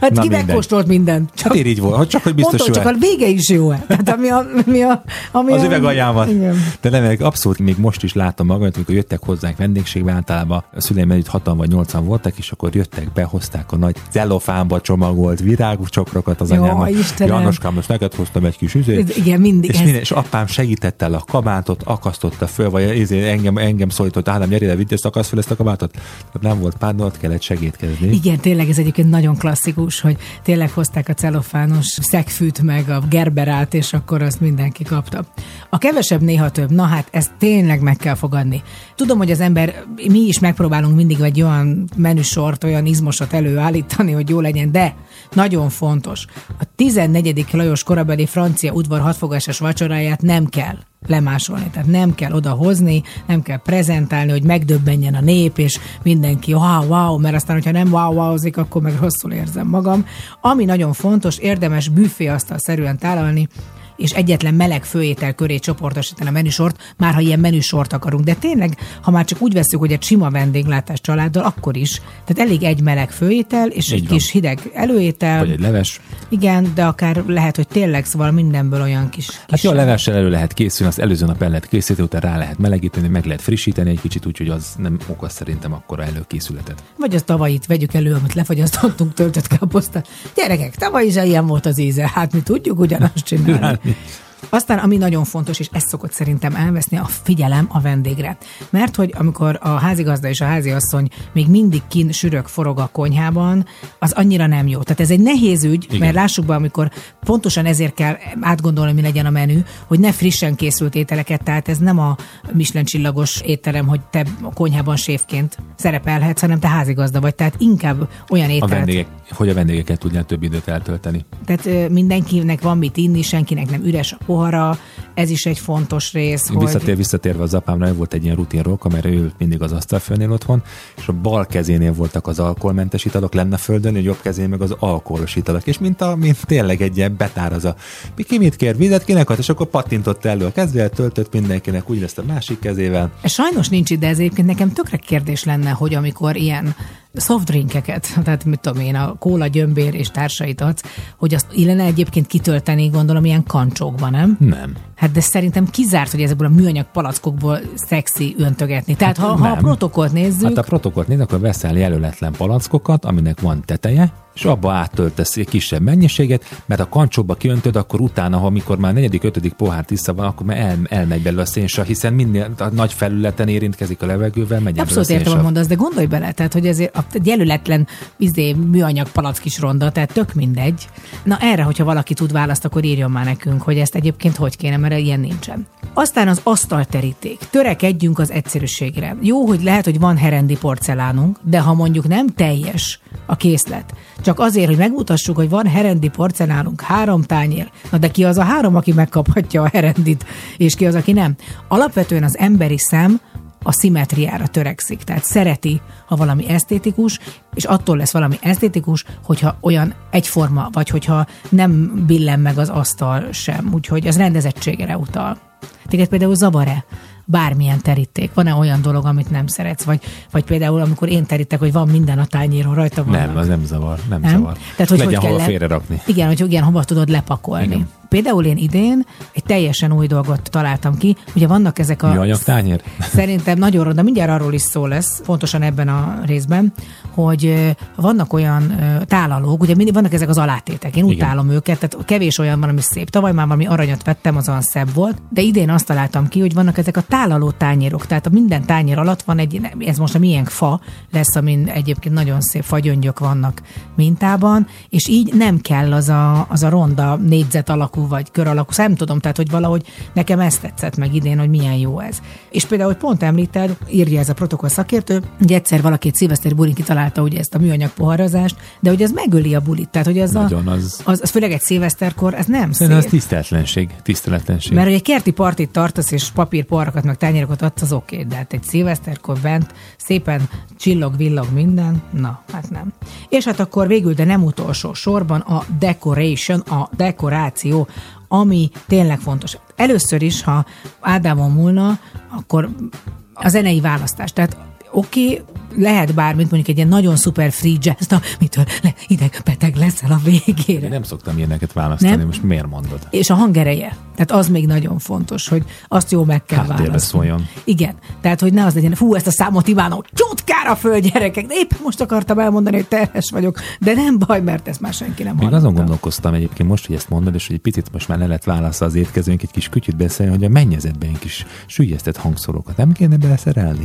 Hát Na ki megkóstolt mindent. Hát így volt, csak hogy biztos Mondtam, csak a vége is jó Tehát ami a, ami a, ami Az a, üveg alján van. Igen. De nem, meg abszolút még most is látom magam, amikor jöttek hozzánk vendégségbe, általában a szüleim együtt hatan vagy nyolcan voltak, és akkor jöttek be, hozták a nagy celofánba csomagolt virágcsokrokat az Jó, anyámmal. Istenem. Jánoskám, most neked hoztam egy kis üzét. Igen, mindig És, ez- minden, és apám segített el a kabátot, akasztotta föl, vagy engem, engem szólított, Ádám, gyere ide, vidd ezt, akasz fel ezt a kabátot. Tehát nem volt pádol, kellett segítkezni. Igen, tényleg ez egyébként nagyon klasszikus, hogy tényleg hozták a celofános szegfűt meg a gerberát, és akkor azt mindenki kapta. A kevesebb néha több, na hát ezt tényleg meg kell fogadni. Tudom, hogy az ember, mi is megpróbálunk mindig egy olyan menüsort, olyan izmosat előállítani, hogy jó legyen, de nagyon fontos. A 14. Lajos korabeli francia udvar hatfogásos vacsoráját nem kell lemásolni. Tehát nem kell odahozni, nem kell prezentálni, hogy megdöbbenjen a nép, és mindenki wow, wow, mert aztán, hogyha nem wow, wowzik, akkor meg rosszul érzem magam. Ami nagyon fontos, érdemes büféasztal szerűen tálalni, és egyetlen meleg főétel köré csoportosítani a menüsort, már ha ilyen menüsort akarunk. De tényleg, ha már csak úgy veszük, hogy egy sima vendéglátás családdal, akkor is. Tehát elég egy meleg főétel, és Így egy van. kis hideg előétel. Vagy egy leves. Igen, de akár lehet, hogy tényleg, szóval mindenből olyan kis... Hát kis jó, a levessel elő lehet készülni, azt előző nap el lehet készíteni, utána rá lehet melegíteni, meg lehet frissíteni egy kicsit, úgyhogy az nem okoz szerintem akkora előkészületet. Vagy az tavalyit vegyük elő, amit lefagyasztottunk töltött káposztát. Gyerekek, tavaly is ilyen volt az íze, hát mi tudjuk ugyanazt csinálni. You. Aztán, ami nagyon fontos, és ez szokott szerintem elveszni, a figyelem a vendégre. Mert hogy amikor a házigazda és a háziasszony még mindig kin sürök forog a konyhában, az annyira nem jó. Tehát ez egy nehéz ügy, Igen. mert lássuk be, amikor pontosan ezért kell átgondolni, mi legyen a menü, hogy ne frissen készült ételeket, tehát ez nem a Michelin csillagos étterem, hogy te a konyhában séfként szerepelhetsz, hanem te házigazda vagy. Tehát inkább olyan A ételt. vendégek, hogy a vendégeket tudják több időt eltölteni. Tehát mindenkinek van mit inni, senkinek nem üres a pohara, ez is egy fontos rész, hogy... Visszatér, visszatérve az apámra, volt egy ilyen rutin roka, mert ő mindig az asztalfőnél otthon, és a bal kezénél voltak az alkoholmentes italok lenne földön, a jobb kezén meg az alkoholos italok. És mint, a, mint tényleg egy ilyen betár az a ki mit kér, vizet kinek ad, és akkor pattintott elő a kezével, töltött mindenkinek úgy ezt a másik kezével. Sajnos nincs ide, ez egyébként nekem tökre kérdés lenne, hogy amikor ilyen soft drinkeket, tehát mit tudom én, a kóla, gyömbér és társait adsz, hogy azt illene egyébként kitölteni, gondolom, ilyen kancsókban, nem? Nem. Hát de szerintem kizárt, hogy ezekből a műanyag palackokból szexi öntögetni. Tehát ha, ha a nem. protokollt nézzük, Hát a protokollt nézd, akkor veszel jelöletlen palackokat, aminek van teteje, és abba áttöltesz egy kisebb mennyiséget, mert a kancsóba kiöntöd, akkor utána, ha amikor már negyedik, ötödik pohár tiszta van, akkor már el, elmegy belőle a szénsav, hiszen minél a nagy felületen érintkezik a levegővel, megy Abszolút a értem, mondasz, de gondolj bele, tehát, hogy ezért a jelöletlen izé, műanyag palack is ronda, tehát tök mindegy. Na erre, hogyha valaki tud választ, akkor írjon már nekünk, hogy ezt egyébként hogy kéne, mert ilyen nincsen. Aztán az asztalteríték. Törekedjünk az egyszerűségre. Jó, hogy lehet, hogy van herendi porcelánunk, de ha mondjuk nem teljes a készlet, csak azért, hogy megmutassuk, hogy van herendi porcelánunk, három tányér, na de ki az a három, aki megkaphatja a herendit, és ki az, aki nem? Alapvetően az emberi szem a szimetriára törekszik. Tehát szereti, ha valami esztétikus, és attól lesz valami esztétikus, hogyha olyan egyforma, vagy hogyha nem billen meg az asztal sem. Úgyhogy az rendezettségre utal. Téged például zavar-e bármilyen teríték? Van-e olyan dolog, amit nem szeretsz? Vagy, vagy például, amikor én terítek, hogy van minden a tányéron, rajta van. Nem, az nem zavar, nem, Nem? zavar. Tehát, hogy Legyen hogy kell hova le- félrerakni. Igen, hogy igen, hova tudod lepakolni. Igen. Igen. Például én idén egy teljesen új dolgot találtam ki. Ugye vannak ezek a... Műanyag tányér? Szerintem nagyon ronda, mindjárt arról is szó lesz, pontosan ebben a részben, hogy vannak olyan tálalók, ugye mindig vannak ezek az alátétek, én Igen. utálom őket, tehát kevés olyan van, ami szép. Tavaly már valami aranyat vettem, az olyan szebb volt, de idén azt találtam ki, hogy vannak ezek a tálaló tányérok, tehát a minden tányér alatt van egy, ez most a milyen fa lesz, amin egyébként nagyon szép fagyöngyök vannak mintában, és így nem kell az a, az a ronda négyzet alakú vagy kör alakú, szóval nem tudom, tehát hogy valahogy nekem ezt tetszett meg idén, hogy milyen jó ez. És például, hogy pont említed, írja ez a protokoll szakértő, hogy egyszer valaki egy szilveszter bulin kitalálta ugye ezt a műanyag poharazást, de hogy ez megöli a bulit, tehát hogy ez Nagyon, a, az- az, az főleg egy szilveszterkor, ez nem Szerintem az szép. tiszteletlenség. Tiszteletlenség. Mert hogy egy kerti partit tartasz, és papírpoharakat, meg tányérokat adsz, az oké, de hát egy szilveszterkor bent szépen csillog, villog minden, na, hát nem. És hát akkor végül, de nem utolsó sorban a decoration, a dekoráció, ami tényleg fontos. Először is, ha Ádámon múlna, akkor a zenei választás. Tehát oké, okay, lehet bármit, mondjuk egy ilyen nagyon szuper free jazz, na, mitől le, ideg, beteg leszel a végére. Én nem szoktam ilyeneket választani, Nem? most miért mondod? És a hangereje. Tehát az még nagyon fontos, hogy azt jó meg kell Háttérbe választani. szóljon. Igen. Tehát, hogy ne az legyen, fú, ezt a számot imánom, csutkára föl, gyerekek, de éppen most akartam elmondani, hogy terhes vagyok, de nem baj, mert ezt már senki nem Még hallotta. azon gondolkoztam egyébként most, hogy ezt mondod, és hogy egy picit most már le lett válasza az étkezőnk, egy kis kütyüt beszélni, hogy a mennyezetben kis sülyeztett hangszorokat nem kéne beleszerelni?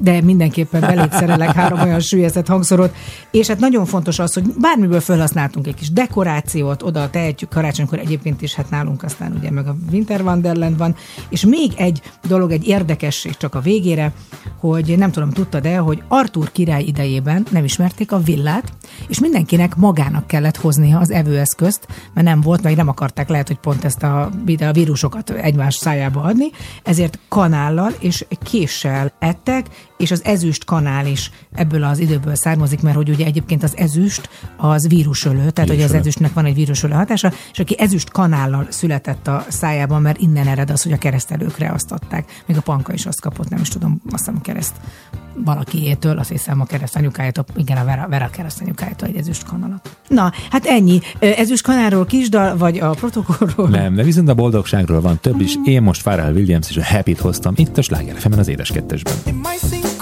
De mindenképpen szerelek három olyan sűjesztett hangszorot, és hát nagyon fontos az, hogy bármiből felhasználtunk egy kis dekorációt, oda tehetjük karácsonykor egyébként is, hát nálunk aztán ugye meg a Winter Wonderland van, és még egy dolog, egy érdekesség csak a végére, hogy nem tudom, tudtad-e, hogy Artur király idejében nem ismerték a villát, és mindenkinek magának kellett hoznia az evőeszközt, mert nem volt, vagy nem akarták lehet, hogy pont ezt a, a vírusokat egymás szájába adni, ezért kanállal és késsel ettek, és az ezüst kanál is ebből az időből származik, mert hogy ugye egyébként az ezüst az vírusölő, tehát hogy az Vírusölő. ezüstnek van egy vírusölő hatása, és aki ezüst kanállal született a szájában, mert innen ered az, hogy a keresztelőkre azt adták. Még a panka is azt kapott, nem is tudom, azt hiszem a kereszt valakiétől, azt hiszem a kereszt anyukájától, igen, a Vera, Vera kereszt anyukájától egy ezüst kanalat. Na, hát ennyi. Ezüst kanálról kisdal, vagy a protokollról? Nem, de viszont a boldogságról van több is. Én most Pharrell Williams és a Happy-t hoztam itt a Sláger az édes kettesben. It might seem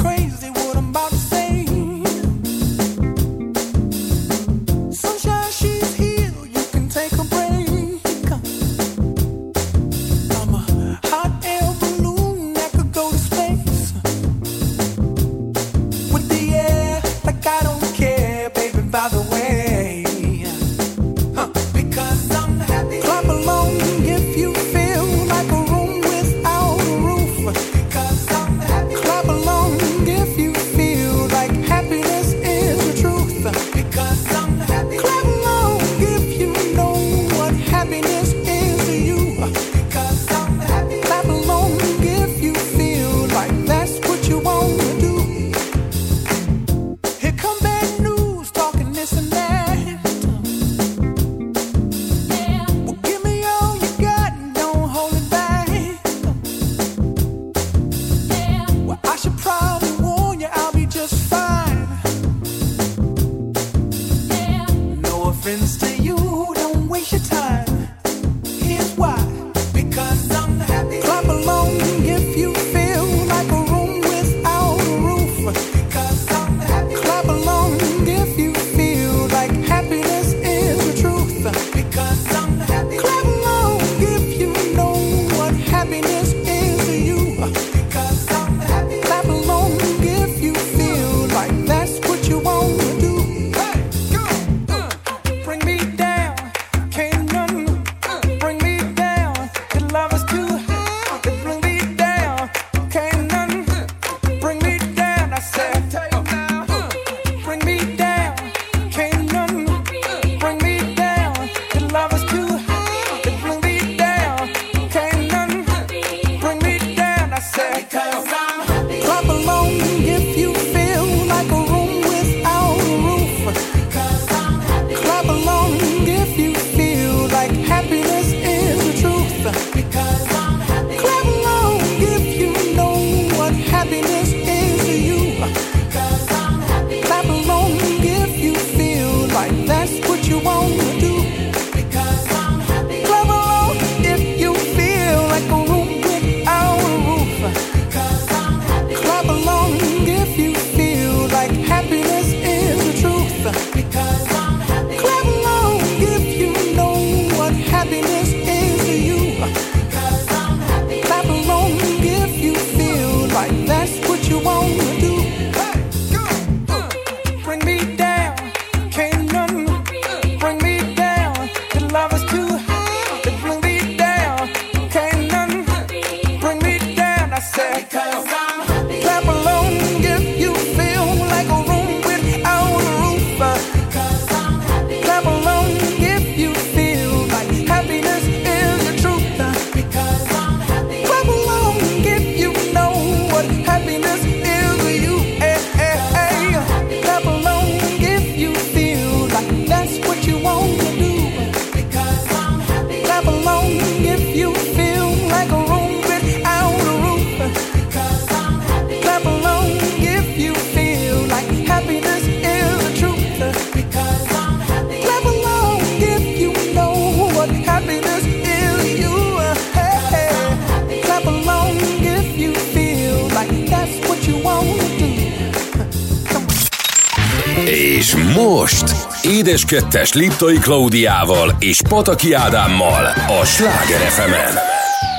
édeskettes Liptai Klaudiával és Pataki Ádámmal a Sláger fm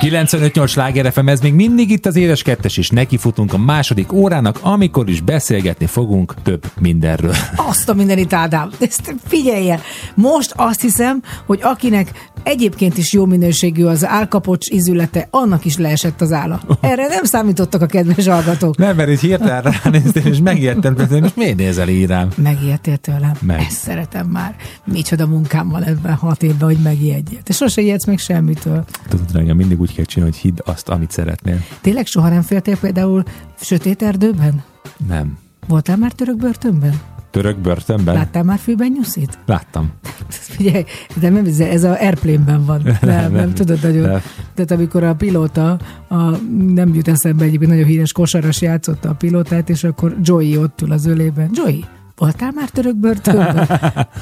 95-8 sláger FM, ez még mindig itt az édes kettes, és nekifutunk a második órának, amikor is beszélgetni fogunk több mindenről. Azt a mindenit, Ádám. Ezt figyelje. Most azt hiszem, hogy akinek egyébként is jó minőségű az álkapocs ízülete, annak is leesett az álla. Erre nem számítottak a kedves hallgatók. Nem, mert itt hirtelen ránéztem, és megijedtem, hogy most miért nézel így rám? Megijedtél tőlem? Meg. Ezt szeretem már. Micsoda munkám van ebben hat évben, hogy megijedjél. Te sose ijedsz meg semmitől. Tudod, drága, mindig úgy kell csinálni, hogy hidd azt, amit szeretnél. Tényleg soha nem féltél például sötét erdőben? Nem. Voltál már török börtönben? Török börtönben? Láttál már fűben nyuszit? Láttam. Figyelj, de nem, ez- ez a airplane-ben van. Nem, nem, nem tudod nagyon. Nem. Tehát amikor a pilóta, a, nem jut eszembe egyébként nagyon híres kosaras játszotta a pilótát, és akkor Joey ott ül az ölében. Joey, voltál már török börtönben?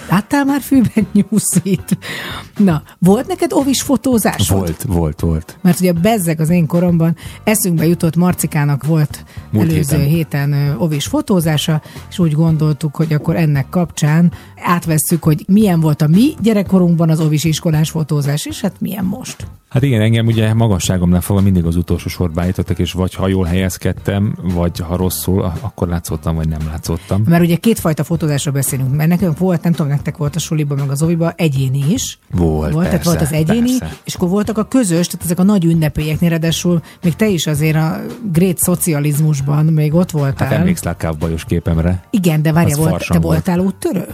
Láttál már fűben nyuszit? Na, volt neked ovis fotózásod? Volt, volt, volt. Mert ugye bezzeg az én koromban eszünkbe jutott Marcikának volt Múlt előző héten. héten, ovis fotózása, és úgy gondoltuk, hogy akkor ennek kapcsán átvesszük, hogy milyen volt a mi gyerekkorunkban az ovis iskolás fotózás, és hát milyen most. Hát igen, engem ugye magasságomnál fogva mindig az utolsó sorba állítottak, és vagy ha jól helyezkedtem, vagy ha rosszul, akkor látszottam, vagy nem látszottam. Mert ugye kétfajta fotózásról beszélünk, mert nekünk volt, nem tudom, nektek volt a suliban, meg az oviba egyéni is. Volt, volt, tehát persze, volt az egyéni, persze. és akkor voltak a közös, tehát ezek a nagy ünnepélyeknél, ráadásul még te is azért a great szocializmusban még ott voltál. Hát emlékszel a kávbajos képemre? Igen, de várja, volt, te voltál úttörő?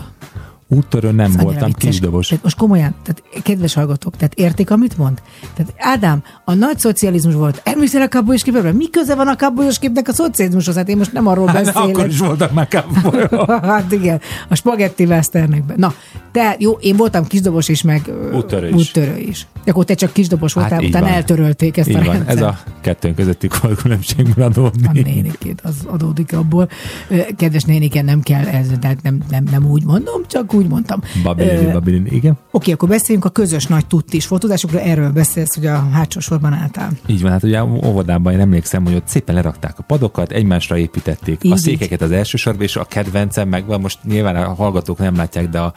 Úttörön nem Annyira voltam, kisdobos. Tehát most komolyan, tehát kedves hallgatók, tehát értik, amit mond? Tehát Ádám, a nagy szocializmus volt. Emlékszel a kábolyos képemre? Mi köze van a kábolyos képnek a szocializmushoz? Hát én most nem arról Hát, beszélek. akkor is voltak már kávbajok. hát igen, a spagetti westernekben. Na, te, jó, én voltam kisdobos is, meg Úttörő is. úttörő is. Akkor te csak kisdobos voltál, Hát utána van. eltörölték ezt Így a van, rendszert. ez a kettőnk közötti különbségből A adódni. nénikét, az adódik abból. Kedves néniken, nem kell, ez, tehát nem, nem, nem úgy mondom, csak úgy mondtam. Babilin, Ö, babilin, igen. Oké, akkor beszéljünk a közös nagy tuttis fotózásokról, erről beszélsz, hogy a hátsó sorban álltál. Így van, hát ugye óvodában én emlékszem, hogy ott szépen lerakták a padokat, egymásra építették Így, a székeket az első sorba, és a kedvencem megvan, most nyilván a hallgatók nem látják, de a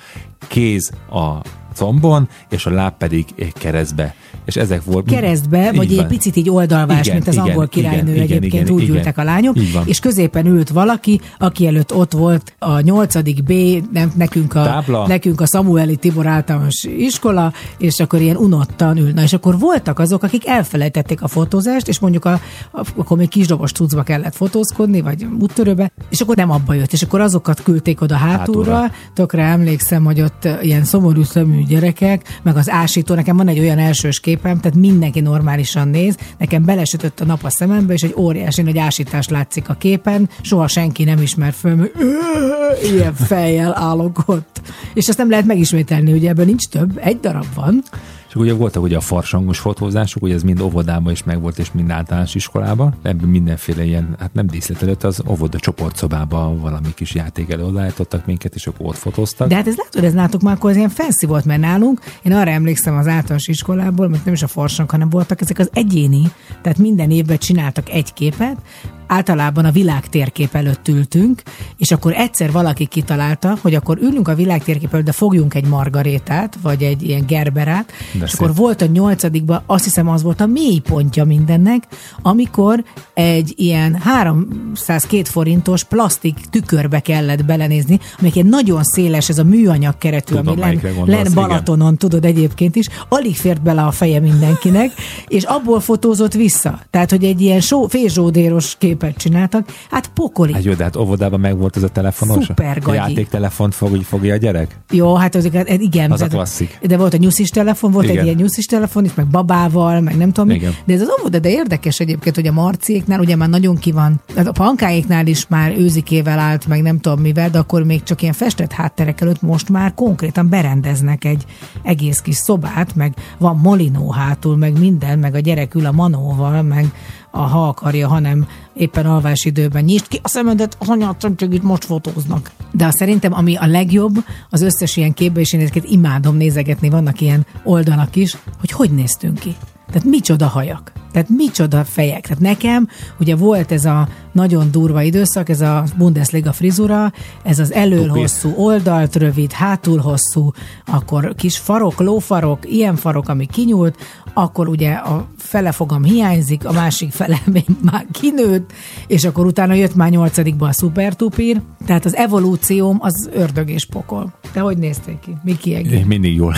kéz a combon, és a láb pedig keresztbe. És ezek volt... Keresztbe, vagy egy van. picit így oldalvás, Igen, mint az igen, angol királynő igen, egyébként, igen, úgy igen. ültek a lányok, és középen ült valaki, aki előtt ott volt a 8. B, nem, nekünk, a, Tábla. nekünk a Samueli Tibor általános iskola, és akkor ilyen unottan ül. Na, és akkor voltak azok, akik elfelejtették a fotózást, és mondjuk a, a, akkor még kisdobos cuccba kellett fotózkodni, vagy úttörőbe, és akkor nem abba jött, és akkor azokat küldték oda hátulra, Hátulra. Tökre emlékszem, hogy ott ilyen szomorú szemű gyerekek, meg az ásító, nekem van egy olyan elsős képem, tehát mindenki normálisan néz, nekem belesütött a nap a szemembe, és egy óriási nagy ásítás látszik a képen, soha senki nem ismer föl, hogy ilyen fejjel állok ott. És azt nem lehet megismételni, ugye ebből nincs több, egy darab van. És ugye voltak ugye a farsangos fotózások, ugye ez mind óvodában is megvolt, és mind általános iskolában. Ebben mindenféle ilyen, hát nem díszlet előtt, az óvoda csoportszobában valami kis játék elő minket, és akkor ott fotóztak. De hát ez látod, ez nálatok már akkor az ilyen fancy volt, mert nálunk, én arra emlékszem az általános iskolából, mert nem is a farsang, hanem voltak ezek az egyéni, tehát minden évben csináltak egy képet, általában a világ térkép előtt ültünk, és akkor egyszer valaki kitalálta, hogy akkor ülünk a világ térkép előtt, de fogjunk egy margarétát, vagy egy ilyen gerberát, De és szép. akkor volt a nyolcadikban, azt hiszem az volt a mély pontja mindennek, amikor egy ilyen 302 forintos plastik tükörbe kellett belenézni, amelyik egy nagyon széles, ez a műanyag keretű, Tudom, ami len, gondolsz, len igen. Balatonon, tudod egyébként is, alig fért bele a feje mindenkinek, és abból fotózott vissza. Tehát, hogy egy ilyen só, félzsódéros képet csináltak, hát pokoli. Hát jó, de hát óvodában meg volt ez a telefonos? Szuper A gagyi. játéktelefont fog, úgy fogja a gyerek? Jó, hát az, igen. Az a klasszik. De volt a nyuszis telefon, volt Igen. egy ilyen nyuszis telefon is, meg babával, meg nem tudom mi. Igen. De ez az óvoda, de érdekes egyébként, hogy a marciéknál ugye már nagyon ki van. Hát A pankáéknál is már őzikével állt, meg nem tudom mivel, de akkor még csak ilyen festett hátterek előtt most már konkrétan berendeznek egy egész kis szobát, meg van molinó hátul, meg minden, meg a gyerek ül a manóval, meg a, ha akarja, hanem éppen alvás időben nyisd ki a szemedet, az anyát itt most fotóznak. De szerintem, ami a legjobb, az összes ilyen képbe, és én ezeket imádom nézegetni, vannak ilyen oldalak is, hogy hogy néztünk ki. Tehát micsoda hajak. Tehát micsoda fejek. Tehát nekem ugye volt ez a nagyon durva időszak, ez a Bundesliga frizura, ez az elől Tupi. hosszú, oldalt rövid, hátul hosszú, akkor kis farok, lófarok, ilyen farok, ami kinyúlt, akkor ugye a fele fogam hiányzik, a másik fele még már kinőtt, és akkor utána jött már nyolcadikba a szupertupír, tehát az evolúcióm az ördög és pokol. Te hogy néztél ki? Mi kiegész? Mindig jól.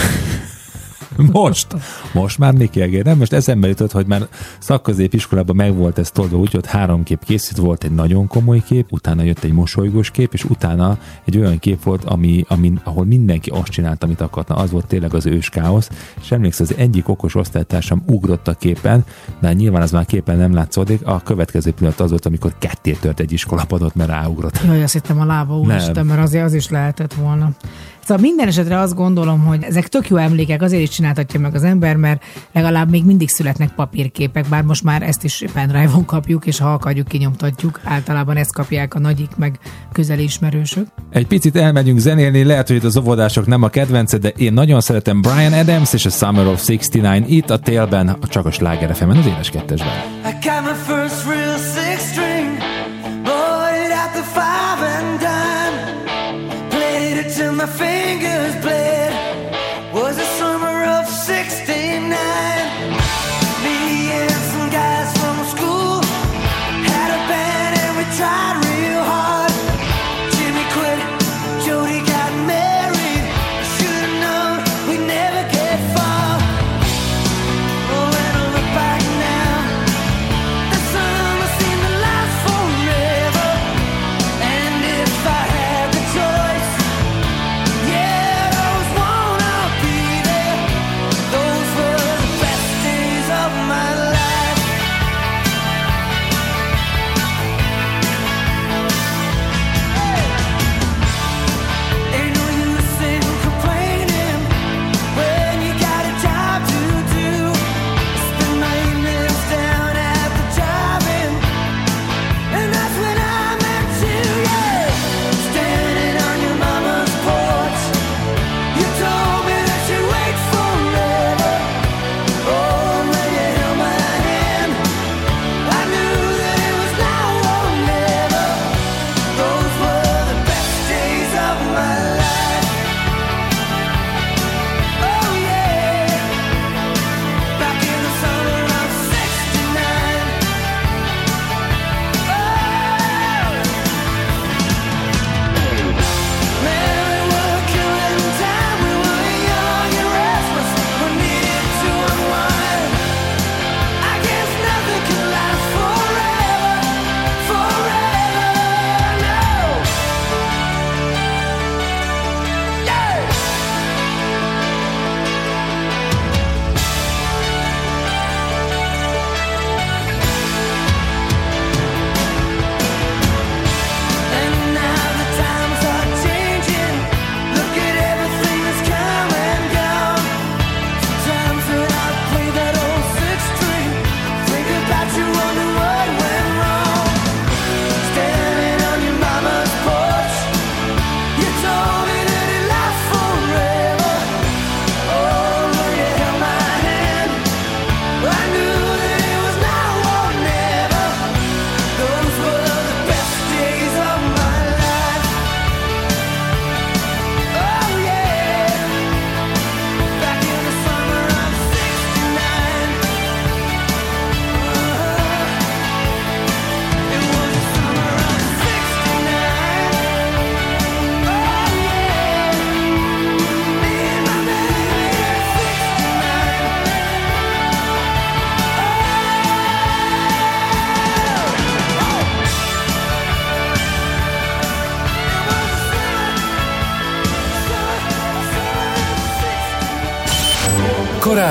Most, most már Miki Egér, nem? Most eszembe jutott, hogy már szakközépiskolában meg volt ez tolva úgy, hogy három kép készült, volt egy nagyon komoly kép, utána jött egy mosolygós kép, és utána egy olyan kép volt, ami, ami, ahol mindenki azt csinálta, amit akarta, az volt tényleg az ős káosz, és emlékszel, az egyik okos osztálytársam ugrott a képen, de nyilván az már képen nem látszódik, a következő pillanat az volt, amikor ketté tört egy iskolapadot, mert ráugrott. Jaj, azt hittem a lába úristen, mert azért az is lehetett volna. Szóval minden esetre azt gondolom, hogy ezek tök jó emlékek, azért is csináltatja meg az ember, mert legalább még mindig születnek papírképek, bár most már ezt is pendrive-on kapjuk, és ha akarjuk, kinyomtatjuk. Általában ezt kapják a nagyik, meg közeli ismerősök. Egy picit elmegyünk zenélni, lehet, hogy itt az óvodások nem a kedvence, de én nagyon szeretem Brian Adams és a Summer of 69 itt a télben, a csak a Sláger az éles kettesben. I got my first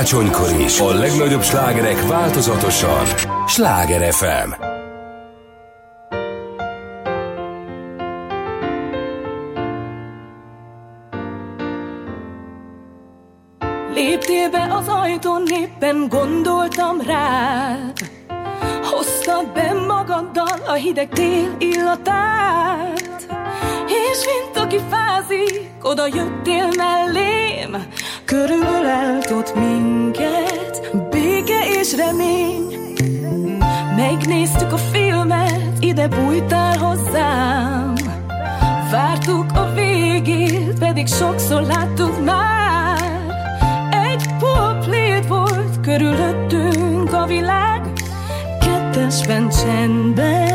Karácsonykor is a legnagyobb slágerek változatosan. Sláger FM. Léptél be az ajtón, éppen gondoltam rád Hoztad be magaddal a hideg tél illatát És mint aki fázik, oda jöttél mellém Körülölelt ott minket, béke és remény. Megnéztük a filmet, ide bújtál hozzám. Vártuk a végét, pedig sokszor láttuk már. Egy popléd volt körülöttünk a világ. Kettesben csendben,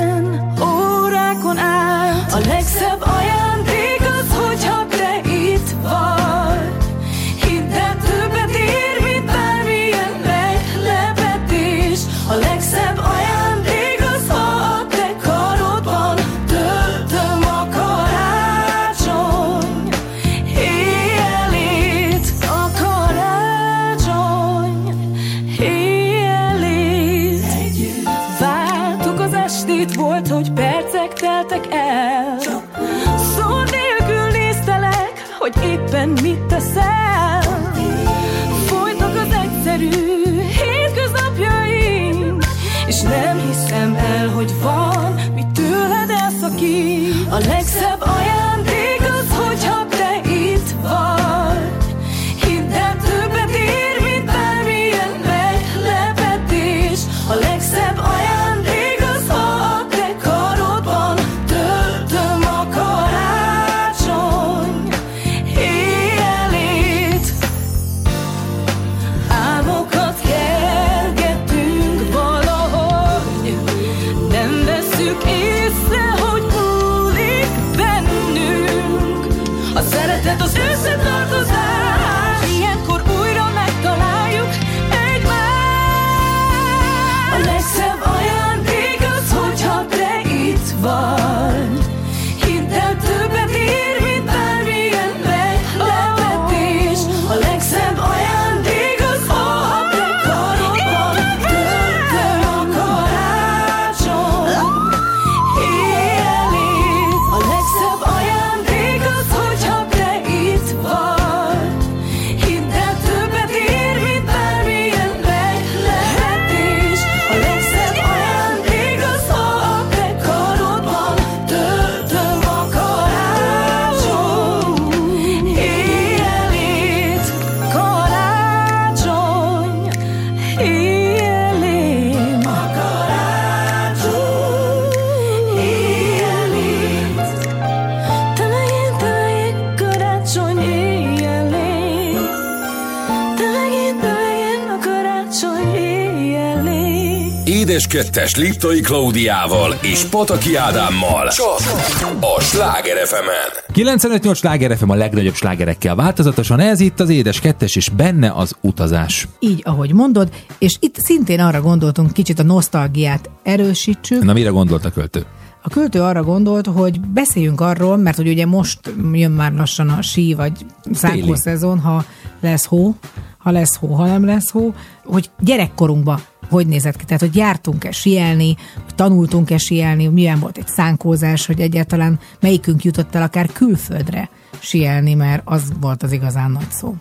2-es Liptai Klaudiával és Pataki Ádámmal. Csak a Sláger fm 95-8 Sláger FM a legnagyobb slágerekkel változatosan. Ez itt az Édes 2 és benne az utazás. Így, ahogy mondod, és itt szintén arra gondoltunk, kicsit a nosztalgiát erősítsük. Na, mire gondolt a költő? A költő arra gondolt, hogy beszéljünk arról, mert hogy ugye most jön már lassan a sí vagy szánkó szezon, ha lesz hó, ha lesz hó, ha nem lesz hó, hogy gyerekkorunkban hogy nézett ki? Tehát, hogy jártunk-e sielni, tanultunk-e sielni, hogy milyen volt egy szánkózás, hogy egyáltalán melyikünk jutott el akár külföldre sielni, mert az volt az igazán nagy szó.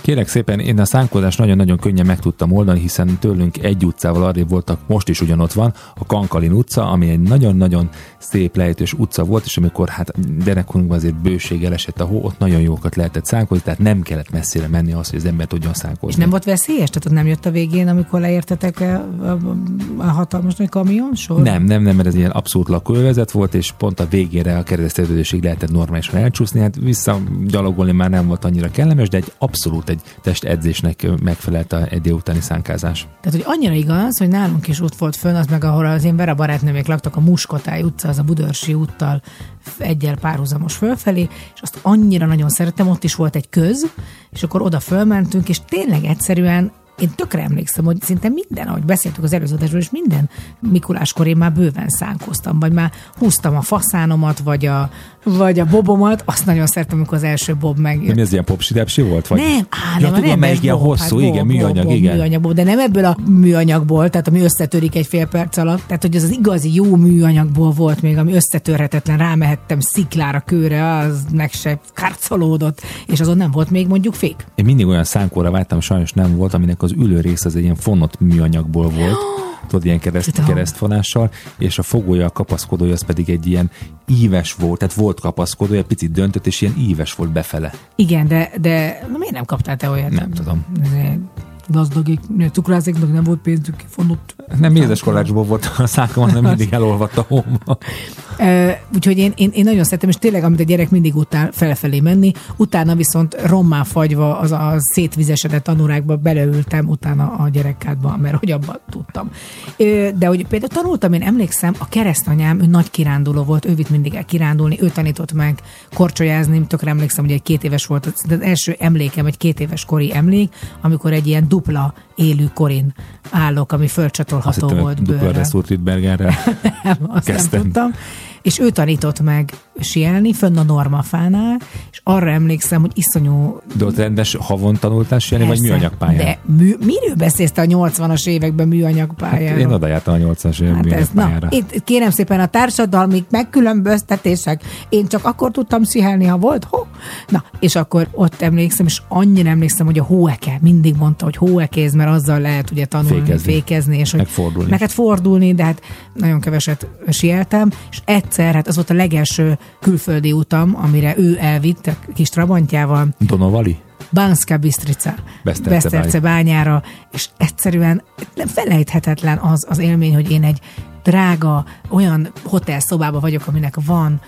Kérek szépen, én a szánkozást nagyon-nagyon könnyen meg tudtam oldani, hiszen tőlünk egy utcával arrébb voltak, most is ugyanott van, a Kankalin utca, ami egy nagyon-nagyon szép lejtős utca volt, és amikor hát gyerekkorunkban azért bőséggel esett a hó, ott nagyon jókat lehetett szánkozni, tehát nem kellett messzire menni ahhoz, hogy az ember tudjon szánkozni. És nem volt veszélyes? Tehát ott nem jött a végén, amikor leértetek a hatalmas nagy kamion sor? Nem, nem, nem, mert ez ilyen abszolút lakóövezet volt, és pont a végére a kereszteződésig lehetett normálisan elcsúszni, hát visszagyalogolni már nem volt annyira kellemes, de egy abszolút egy testedzésnek megfelelt a egy délutáni szánkázás. Tehát, hogy annyira igaz, hogy nálunk is út volt fönn, az meg ahol az én Vera barátnőmék laktak, a Muskotály utca, az a Budörsi úttal egyel párhuzamos fölfelé, és azt annyira nagyon szerettem, ott is volt egy köz, és akkor oda fölmentünk, és tényleg egyszerűen én tökre emlékszem, hogy szinte minden, ahogy beszéltük az előző adásban, és minden Mikuláskor én már bőven szánkoztam, vagy már húztam a faszánomat, vagy a, vagy a bobomat, azt nagyon szeretem, amikor az első bob megjött. Nem ez ilyen popsidepsi volt? Vagy? Nem, á, ja, nem, tudom, nem, melyik ilyen bob, hosszú, hát igen, bob, műanyag, bob, igen. Műanyagból, de nem ebből a műanyagból, tehát ami összetörik egy fél perc alatt, tehát hogy az az igazi jó műanyagból volt még, ami összetörhetetlen, rámehettem sziklára, kőre, az meg se karcolódott, és azon nem volt még mondjuk fék. Én mindig olyan szánkóra vágtam, sajnos nem volt, aminek az ülő rész az egy ilyen fonott műanyagból volt. Tudod, ilyen kereszt, Tudom. keresztfonással, és a fogója, a kapaszkodója az pedig egy ilyen íves volt, tehát volt kapaszkodója, picit döntött, és ilyen íves volt befele. Igen, de, de na, miért nem kaptál te olyat? Nem tudom. Gazdagik, cukrászéknak nem volt pénzük, fonott. Nem mézeskolácsból volt a szákom, hanem mindig elolvadt a homba. Úgyhogy én, én, én nagyon szeretem, és tényleg, amit a gyerek mindig utál felfelé menni, utána viszont rommá fagyva az a szétvizesedett tanurákba beleültem utána a gyerekkádba, mert hogy abban tudtam. De hogy például tanultam, én emlékszem, a keresztanyám, ő nagy kiránduló volt, ő vitt mindig el kirándulni, ő tanított meg korcsolyázni, tökre emlékszem, hogy egy két éves volt, az első emlékem, egy két éves kori emlék, amikor egy ilyen dupla élő korin állok, ami Azt fölcsatolható hittem, volt hogy dupla bőrrel. Reszurt Wittbergerrel. Nem, azt nem Kezdtem. tudtam. És ő tanított meg sielni, fönn a normafánál, és arra emlékszem, hogy iszonyú... De ott rendes havon tanultál sielni, vagy Persze, műanyagpályán? De mű, miről beszélsz te a 80-as években műanyagpályáról? Hát én oda jártam a 80-as évek Hát ez, na, itt kérem szépen a társadalmi megkülönböztetések. Én csak akkor tudtam szihelni, ha volt hó. Na, és akkor ott emlékszem, és annyira emlékszem, hogy a hóeke, mindig mondta, hogy hóekéz, mert azzal lehet ugye tanulni, Fékezni. fékezni, és hogy Meg fordulni. Meg hát fordulni, de hát nagyon keveset sieltem, és egyszer, hát az volt a legelső külföldi utam, amire ő elvitt a kis trabantjával, Donovali? Banska Bistrica, Beszterce bányára, és egyszerűen nem felejthetetlen az, az élmény, hogy én egy drága, olyan hotelszobába vagyok, aminek van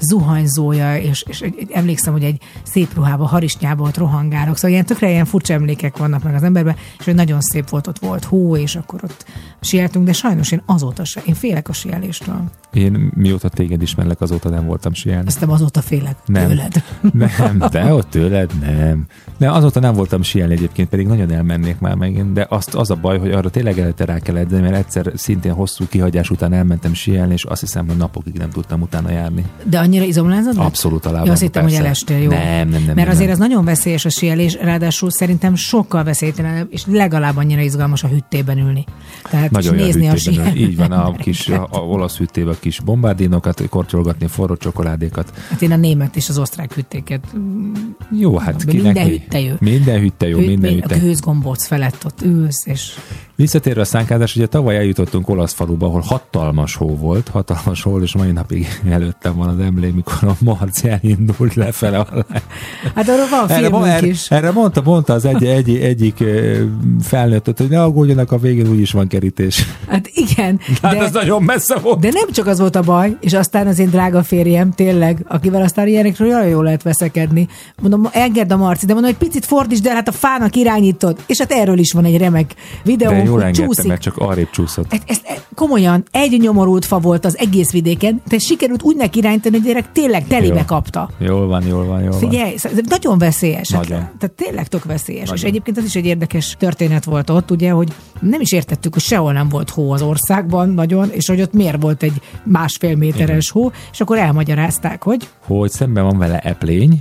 zuhanyzója, és, és egy, egy, emlékszem, hogy egy szép ruhába, harisnyába ott rohangálok. Szóval ilyen tökre ilyen furcsa emlékek vannak meg az emberben, és hogy nagyon szép volt, ott volt hó, és akkor ott sieltünk, de sajnos én azóta se, én félek a sieléstől. Én mióta téged ismerlek, azóta nem voltam sielni. Aztán azóta félek Nem. tőled. Nem, de ott tőled nem. De azóta nem voltam sielni egyébként, pedig nagyon elmennék már megint, de azt, az a baj, hogy arra tényleg előtte rá kell edzeni, mert egyszer szintén hosszú kihagyás után elmentem sielni, és azt hiszem, hogy napokig nem tudtam utána járni. De annyira izomlázad? lett? Abszolút a lábam, azt hittem, hogy elestél, jó. Nem, nem, nem, Mert nem, azért nem. az nagyon veszélyes a sielés, ráadásul szerintem sokkal veszélytelenebb, és legalább annyira izgalmas a hüttében ülni. Tehát Nagyon és nézni a hűtében. sielést. Így van, a kis a, a olasz hűtében a kis bombardinokat, kortyolgatni, forró csokoládékat. Hát én a német és az osztrák hüttéket. Jó, hát kinek minden mi? hütte jó. Minden hütte jó, minden a hütte. gőzgombóc felett ott ülsz, és Visszatérve a szánkázás, ugye tavaly eljutottunk olasz faluba, ahol hatalmas hó volt, hatalmas hó, és mai napig előttem van az emlék, mikor a Marci elindult lefele alá. hát arról van Erre, filmünk erre, is. erre mondta, mondta az egy, egy, egyik ö, felnőtt, hogy ne aggódjanak, a végén úgyis van kerítés. Hát igen, Hát de, ez nagyon messze volt. de nem csak az volt a baj, és aztán az én drága férjem, tényleg, akivel aztán ilyenekről olyan jól lehet veszekedni. Mondom, engedd a Marci, de mondom, hogy picit fordítsd el, hát a fának irányítod. És hát erről is van egy remek videó, De jól engedtem, csúszik. mert csak arrébb csúszott. Ez, ez, ez, komolyan, egy nyomorult fa volt az egész vidéken, de sikerült úgy neki irányítani, hogy a gyerek tényleg telibe Jó. kapta. Jól van, jól van, jól van. Figyelj, ez nagyon veszélyes. Nagyon. Hát, tehát tényleg tök veszélyes. Nagyon. És egyébként az is egy érdekes történet volt ott, ugye, hogy nem is értettük, hogy sehol nem volt hó az országban nagyon, és hogy ott miért volt egy másfél méteres hó, és akkor elmagyarázták, hogy hogy szemben van vele eplény,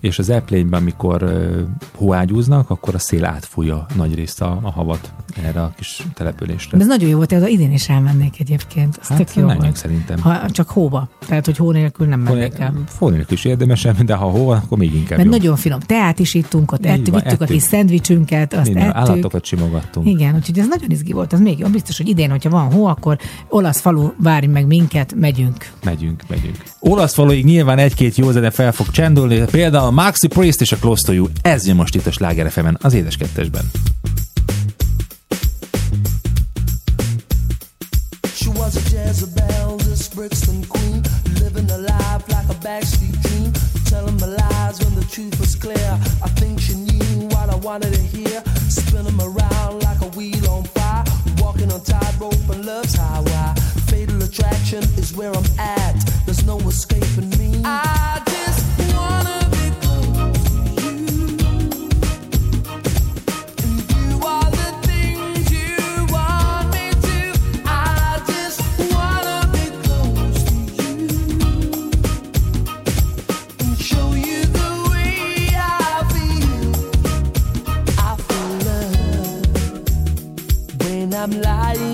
és az eplényben, amikor ö, hóágyúznak, akkor a szél átfújja nagy részt a, a havat erre a kis településre. de ez nagyon jó volt, ez idén is elmennék egyébként. Ez Hát, tök jó menjünk volt. szerintem. Ha, csak hóba. Tehát, hogy hó nélkül nem mennék el. Fónének is érdemesebb, de ha hó van, akkor még inkább Mert jó. nagyon finom teát is ittunk, ott ettük, van, vittük a ettük. kis szendvicsünket, azt Minden, ettük. állatokat simogattunk. Igen, úgyhogy ez nagyon izgi volt, az még jó. Biztos, hogy idén, hogyha van hó, akkor olasz falu várj meg minket, megyünk. Megyünk, megyünk. Olasz faluig nyilván egy-két jó zene fel fog csendülni, például a Maxi Priest és a Close to You. Ez jön most itt a Sláger az édes kettesben. Was a Jezebel, this Brixton queen, living a life like a backstreet dream, telling my lies when the truth was clear. I think she knew what I wanted to hear, spinning around like a wheel on fire, walking on tightrope and love's highway. Fatal attraction is where I'm at. There's no escaping me. I I'm lying.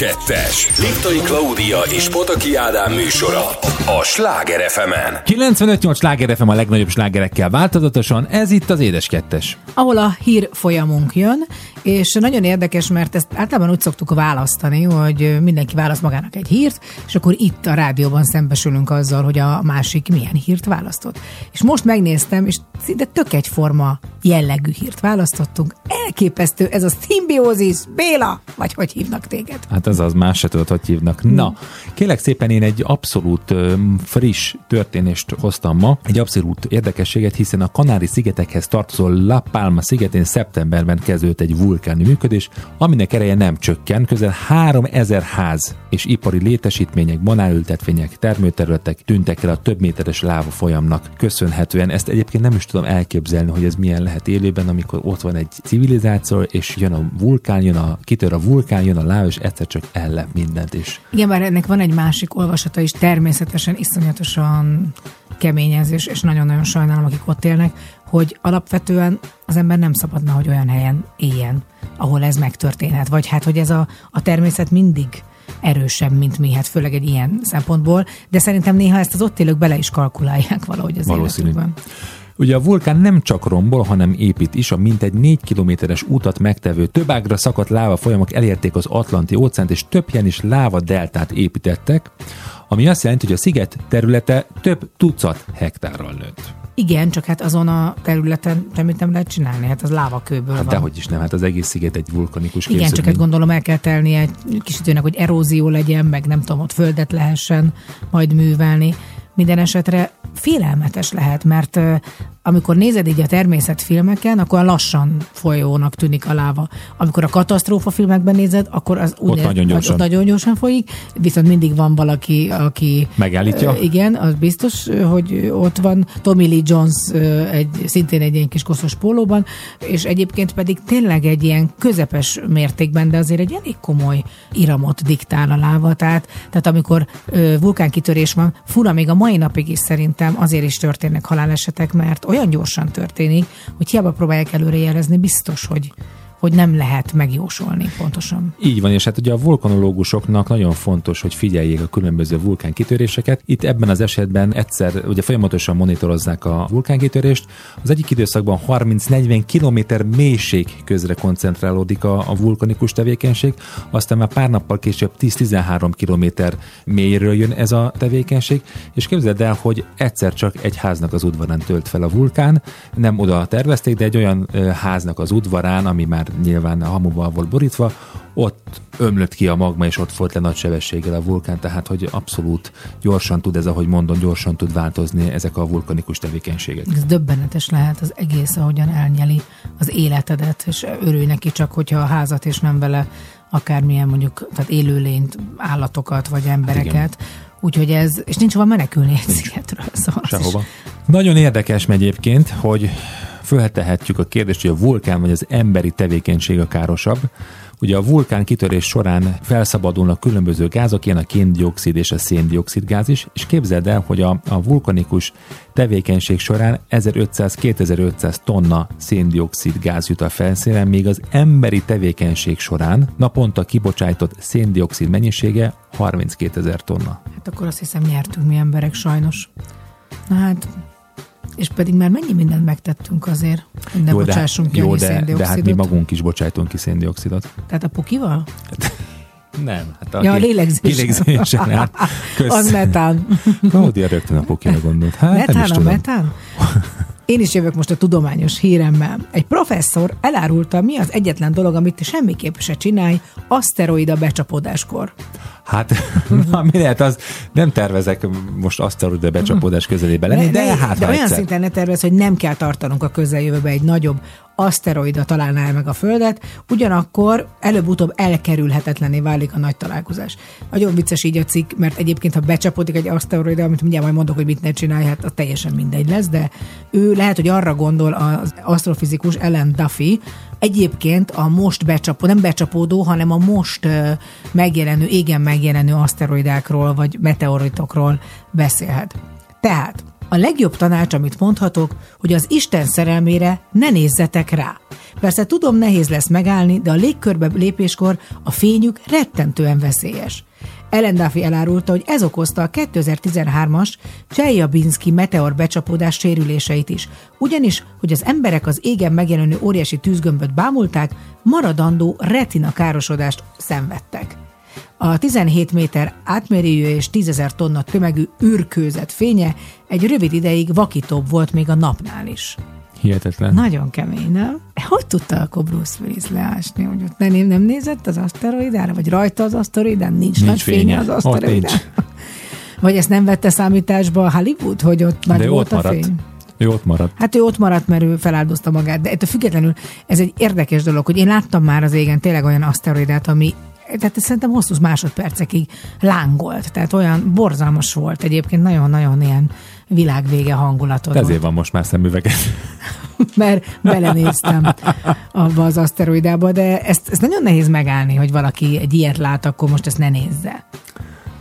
2-es. Liptai Klaudia és Pataki Ádám műsora a Sláger fm 95-8 Sláger FM a legnagyobb slágerekkel változatosan, ez itt az Édes 2 ahol a hír folyamunk jön, és nagyon érdekes, mert ezt általában úgy szoktuk választani, hogy mindenki választ magának egy hírt, és akkor itt a rádióban szembesülünk azzal, hogy a másik milyen hírt választott. És most megnéztem, és szinte tök egyforma jellegű hírt választottunk. Elképesztő, ez a szimbiózis, Béla, vagy hogy hívnak téged? Hát ez az, más se tudod, hogy hívnak. Na, kérlek szépen én egy abszolút friss történést hoztam ma, egy abszolút érdekességet, hiszen a Kanári-szigetekhez tartozó La Palma szigetén szeptemberben kezdődött egy vulkáni működés, aminek ereje nem csökken, közel 3000 ház és ipari létesítmények, banánültetvények, termőterületek tűntek el a több méteres láva folyamnak köszönhetően. Ezt egyébként nem is tudom elképzelni, hogy ez milyen lehet élőben, amikor ott van egy civilizáció, és jön a vulkán, jön a, kitör a vulkán, jön a láva, és egyszer csak ellep mindent is. Igen, bár ennek van egy másik olvasata is, természetesen iszonyatosan kemény ez, és, és nagyon-nagyon sajnálom, akik ott élnek, hogy alapvetően az ember nem szabadna, hogy olyan helyen éljen, ahol ez megtörténhet. Vagy hát, hogy ez a, a természet mindig erősebb, mint mi, hát főleg egy ilyen szempontból, de szerintem néha ezt az ott élők bele is kalkulálják valahogy az Valószínű. életükben. Ugye a vulkán nem csak rombol, hanem épít is. A mintegy 4 kilométeres utat megtevő több ágra szakadt láva folyamok elérték az Atlanti óceánt, és több helyen is láva deltát építettek, ami azt jelenti, hogy a sziget területe több tucat hektárral nőtt. Igen, csak hát azon a területen semmit nem lehet csinálni, hát az lávakőből Hát van. dehogy is nem, hát az egész sziget egy vulkanikus Igen, csak hát képződmény. gondolom el kell telnie egy kis időnek, hogy erózió legyen, meg nem tudom, ott földet lehessen majd művelni. minden esetre félelmetes lehet, mert amikor nézed így a természetfilmeken, akkor lassan folyónak tűnik a láva. Amikor a katasztrófa filmekben nézed, akkor az úgy nagyon gyorsan. Ott nagyon gyorsan folyik, viszont mindig van valaki, aki Megállítja? Igen, az biztos, hogy ott van. Tommy Lee Jones egy, szintén egy ilyen kis koszos pólóban, és egyébként pedig tényleg egy ilyen közepes mértékben, de azért egy elég komoly iramot diktál a láva. Tehát, tehát amikor vulkánkitörés van, fura még a mai napig is szerintem azért is történnek halálesetek, mert olyan gyorsan történik, hogy hiába próbálják előrejelezni, biztos, hogy hogy nem lehet megjósolni pontosan. Így van, és hát ugye a vulkanológusoknak nagyon fontos, hogy figyeljék a különböző vulkánkitöréseket. Itt ebben az esetben egyszer ugye folyamatosan monitorozzák a vulkánkitörést. Az egyik időszakban 30-40 kilométer mélység közre koncentrálódik a, a vulkanikus tevékenység, aztán már pár nappal később 10-13 kilométer mélyről jön ez a tevékenység, és képzeld el, hogy egyszer csak egy háznak az udvarán tölt fel a vulkán, nem oda tervezték, de egy olyan háznak az udvarán, ami már nyilván a hamuval volt borítva, ott ömlött ki a magma, és ott folyt le nagy sebességgel a vulkán, tehát hogy abszolút gyorsan tud ez, ahogy mondom, gyorsan tud változni ezek a vulkanikus tevékenységek. Ez döbbenetes lehet az egész, ahogyan elnyeli az életedet, és örülj neki csak, hogyha a házat és nem vele akármilyen mondjuk, tehát élőlényt, állatokat vagy embereket. Úgyhogy ez, és nincs hova menekülni egy szigetről. Szóval az is- Sehova. Nagyon érdekes egyébként, hogy föltehetjük a kérdést, hogy a vulkán vagy az emberi tevékenység a károsabb. Ugye a vulkán kitörés során felszabadulnak különböző gázok, ilyen a kén-dioxid és a széndiokszid gáz is, és képzeld el, hogy a, a vulkanikus tevékenység során 1500-2500 tonna széndiokszid gáz jut a felszínen, míg az emberi tevékenység során naponta kibocsájtott széndiokszid mennyisége 32 ezer tonna. Hát akkor azt hiszem nyertünk mi emberek sajnos. Na hát, és pedig már mennyi mindent megtettünk azért, hogy ne bocsássunk ki jó, de, de hát mi magunk is bocsájtunk ki széndiokszidot. Tehát a pukival? Nem. Hát Ja, a lélegzés. Kilegzésen, hát. Az metán. Klaudia rögtön a pokira gondolt. Hát nem is metán a tudom. metán? Én is jövök most a tudományos híremmel. Egy professzor elárulta, mi az egyetlen dolog, amit semmiképp se csinálj aszteroida becsapódáskor. Hát, na, mi lehet az, nem tervezek most aszteroida becsapódás közelébe lenni, de, de hát de olyan egyszer. szinten ne tervez, hogy nem kell tartanunk a közeljövőbe egy nagyobb aszteroida találná meg a Földet, ugyanakkor előbb-utóbb elkerülhetetlené válik a nagy találkozás. Nagyon vicces így a cikk, mert egyébként, ha becsapódik egy aszteroida, amit mindjárt majd mondok, hogy mit ne csinálj, hát az teljesen mindegy lesz, de ő lehet, hogy arra gondol az asztrofizikus Ellen Duffy, Egyébként a most becsapó, nem becsapódó, hanem a most megjelenő, égen megjelenő aszteroidákról vagy meteoritokról beszélhet. Tehát a legjobb tanács, amit mondhatok, hogy az Isten szerelmére ne nézzetek rá. Persze tudom, nehéz lesz megállni, de a légkörbe lépéskor a fényük rettentően veszélyes. Ellen Duffy elárulta, hogy ez okozta a 2013-as Cseljabinski meteor becsapódás sérüléseit is. Ugyanis, hogy az emberek az égen megjelenő óriási tűzgömböt bámulták, maradandó retina károsodást szenvedtek. A 17 méter átmérőjű és 10 ezer tonna tömegű űrkőzet fénye egy rövid ideig vakítóbb volt még a napnál is. Hihetetlen. Nagyon kemény, nem? Hogy tudta akkor Bruce Willis leásni, hogy ott nem, nem nézett az aszteroidára, vagy rajta az aszteroidán? Nincs, Nincs nagy fénye, fénye. az aszteroidán. Vagy ezt nem vette számításba a Hollywood, hogy ott nagy De volt ott a maradt. fény? Ő ott maradt. Hát ő ott maradt, mert ő feláldozta magát, de ettől függetlenül ez egy érdekes dolog, hogy én láttam már az égen tényleg olyan aszteroidát, ami tehát szerintem hosszú másodpercekig lángolt, tehát olyan borzalmas volt egyébként, nagyon-nagyon ilyen világvége hangulatot. Ezért van most már szemüveget. mert belenéztem abba az aszteroidába, de ezt, ezt nagyon nehéz megállni, hogy valaki egy ilyet lát, akkor most ezt ne nézze.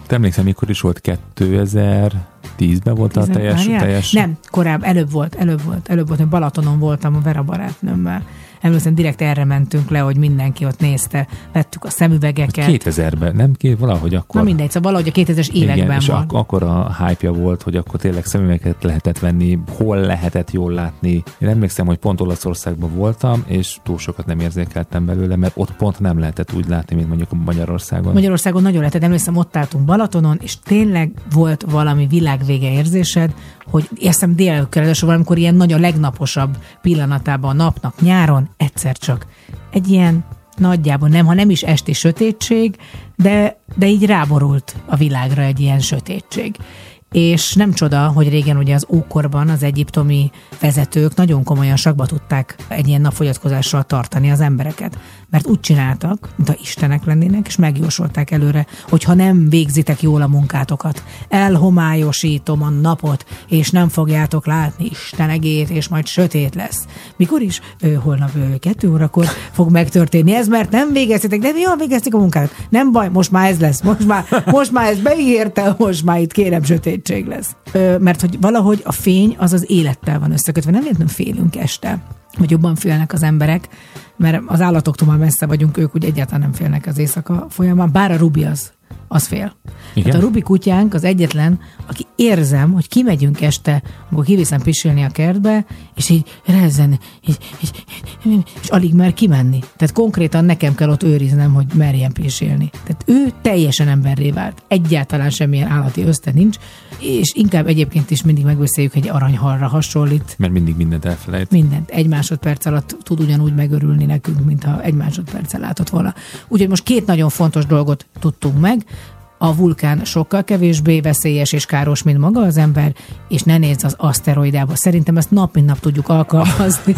Te emlékszem, mikor is volt 2010-ben volt a teljes, teljes... Nem, korábban, előbb volt, előbb volt, előbb volt, hogy Balatonon voltam a Vera barátnőmmel. Emlékszem, direkt erre mentünk le, hogy mindenki ott nézte, vettük a szemüvegeket. 2000-ben, nem? Két, valahogy akkor. Na mindegy, szóval valahogy a 2000-es években Igen, és volt. ak- akkor a hype volt, hogy akkor tényleg szemüveget lehetett venni, hol lehetett jól látni. Én emlékszem, hogy pont Olaszországban voltam, és túl sokat nem érzékeltem belőle, mert ott pont nem lehetett úgy látni, mint mondjuk Magyarországon. Magyarországon nagyon lehetett, emlékszem, ott álltunk Balatonon, és tényleg volt valami világvége érzésed, hogy érszem délelőtt ráadásul valamikor ilyen nagyon legnaposabb pillanatában a napnak nyáron, egyszer csak egy ilyen nagyjából nem, ha nem is esti sötétség, de, de így ráborult a világra egy ilyen sötétség. és nem csoda, hogy régen ugye az ókorban az egyiptomi vezetők nagyon komolyan sakba tudták egy ilyen napfogyatkozással tartani az embereket. Mert úgy csináltak, mintha istenek lennének, és megjósolták előre, hogy ha nem végzitek jól a munkátokat, elhomályosítom a napot, és nem fogjátok látni Isten és majd sötét lesz. Mikor is? Ö, holnap ö, kettő órakor fog megtörténni ez, mert nem végeztetek, de jól végeztek a munkátot. Nem baj, most már ez lesz, most már, most már ez beígérte, most már itt kérem sötétség lesz. Ö, mert hogy valahogy a fény az az élettel van összekötve, nem véletlenül félünk este vagy jobban félnek az emberek, mert az állatoktól már messze vagyunk, ők úgy egyáltalán nem félnek az éjszaka folyamán, bár a Rubi az, az fél. Igen? Hát a Rubi kutyánk az egyetlen, aki érzem, hogy kimegyünk este, amikor kiviszem pisilni a kertbe, és így rezzen, így, így, így, és alig mer kimenni. Tehát konkrétan nekem kell ott őriznem, hogy merjen pisilni. Tehát ő teljesen emberré vált. Egyáltalán semmilyen állati öszte nincs, és inkább egyébként is mindig megbeszéljük, hogy egy aranyhalra hasonlít, Mert mindig mindent elfelejt. mindent egy másodperc alatt tud ugyanúgy megörülni nekünk, mintha egy másodperccel látott volna. Úgyhogy most két nagyon fontos dolgot tudtunk meg. A vulkán sokkal kevésbé veszélyes és káros, mint maga az ember, és ne nézz az aszteroidába. Szerintem ezt nap mint nap tudjuk alkalmazni.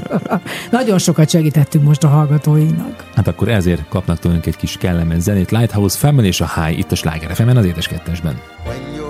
Nagyon sokat segítettünk most a hallgatóinknak. Hát akkor ezért kapnak tőlünk egy kis kellemes zenét. Lighthouse Family és a High itt a Sláger fm az édes kettesben. When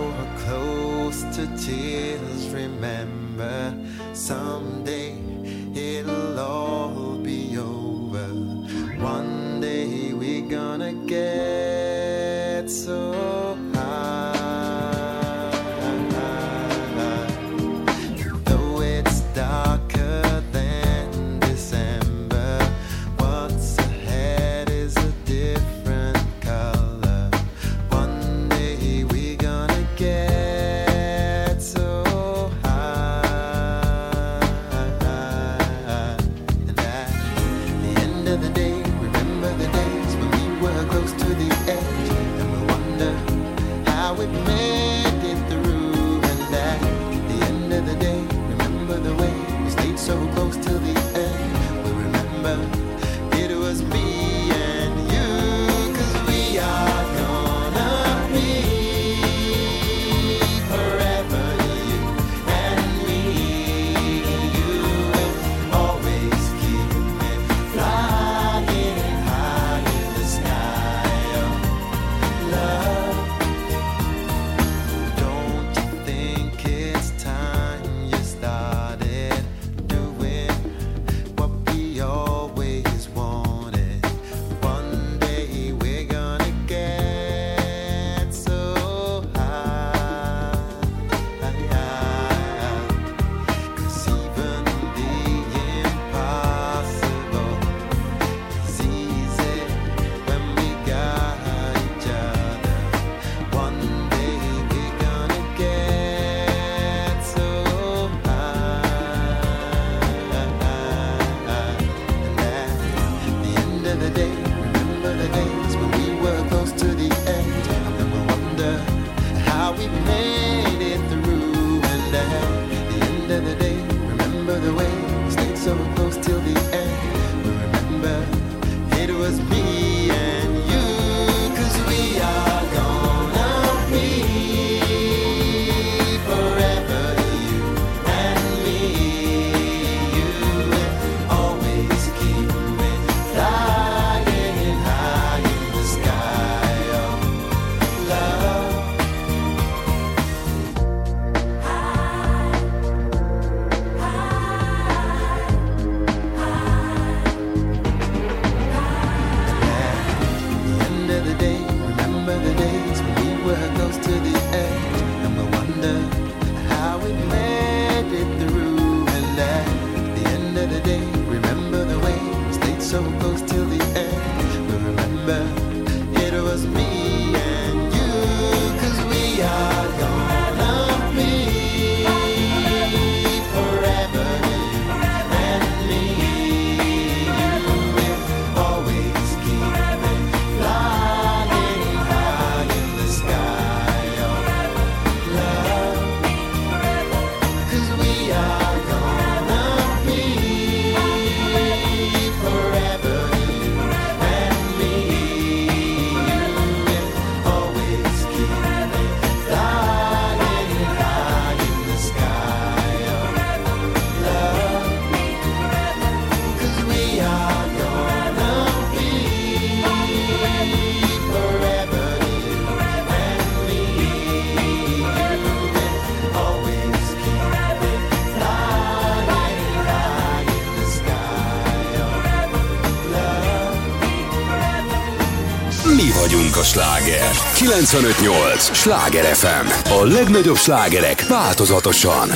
95.8. Sláger FM. A legnagyobb slágerek változatosan.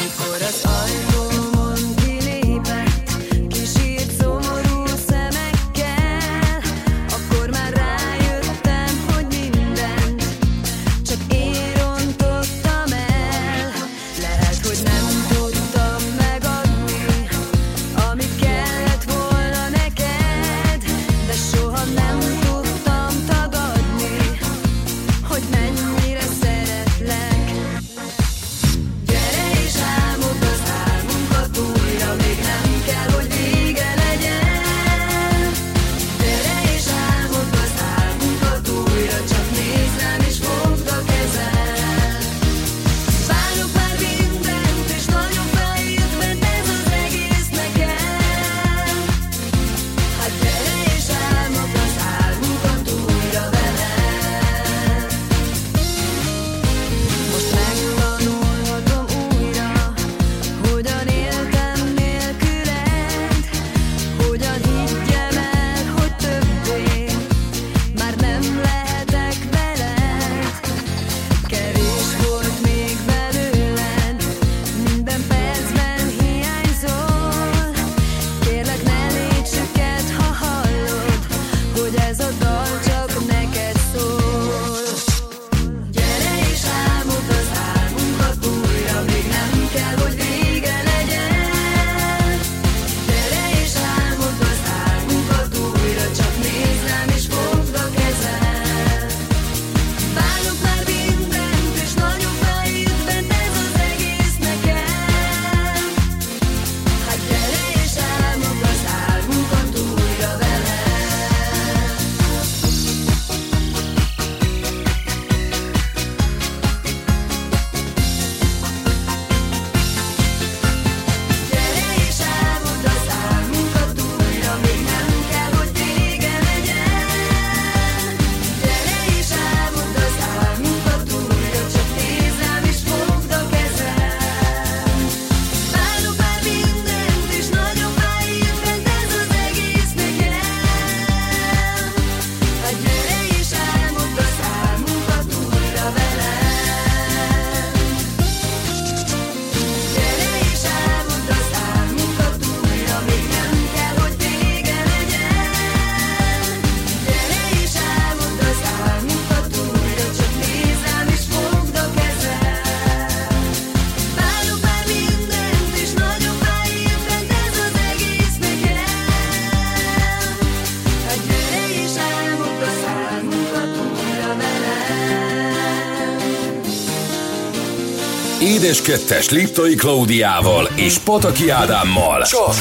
Édes kettes Liptai Klaudiával és Pataki Ádámmal. Csak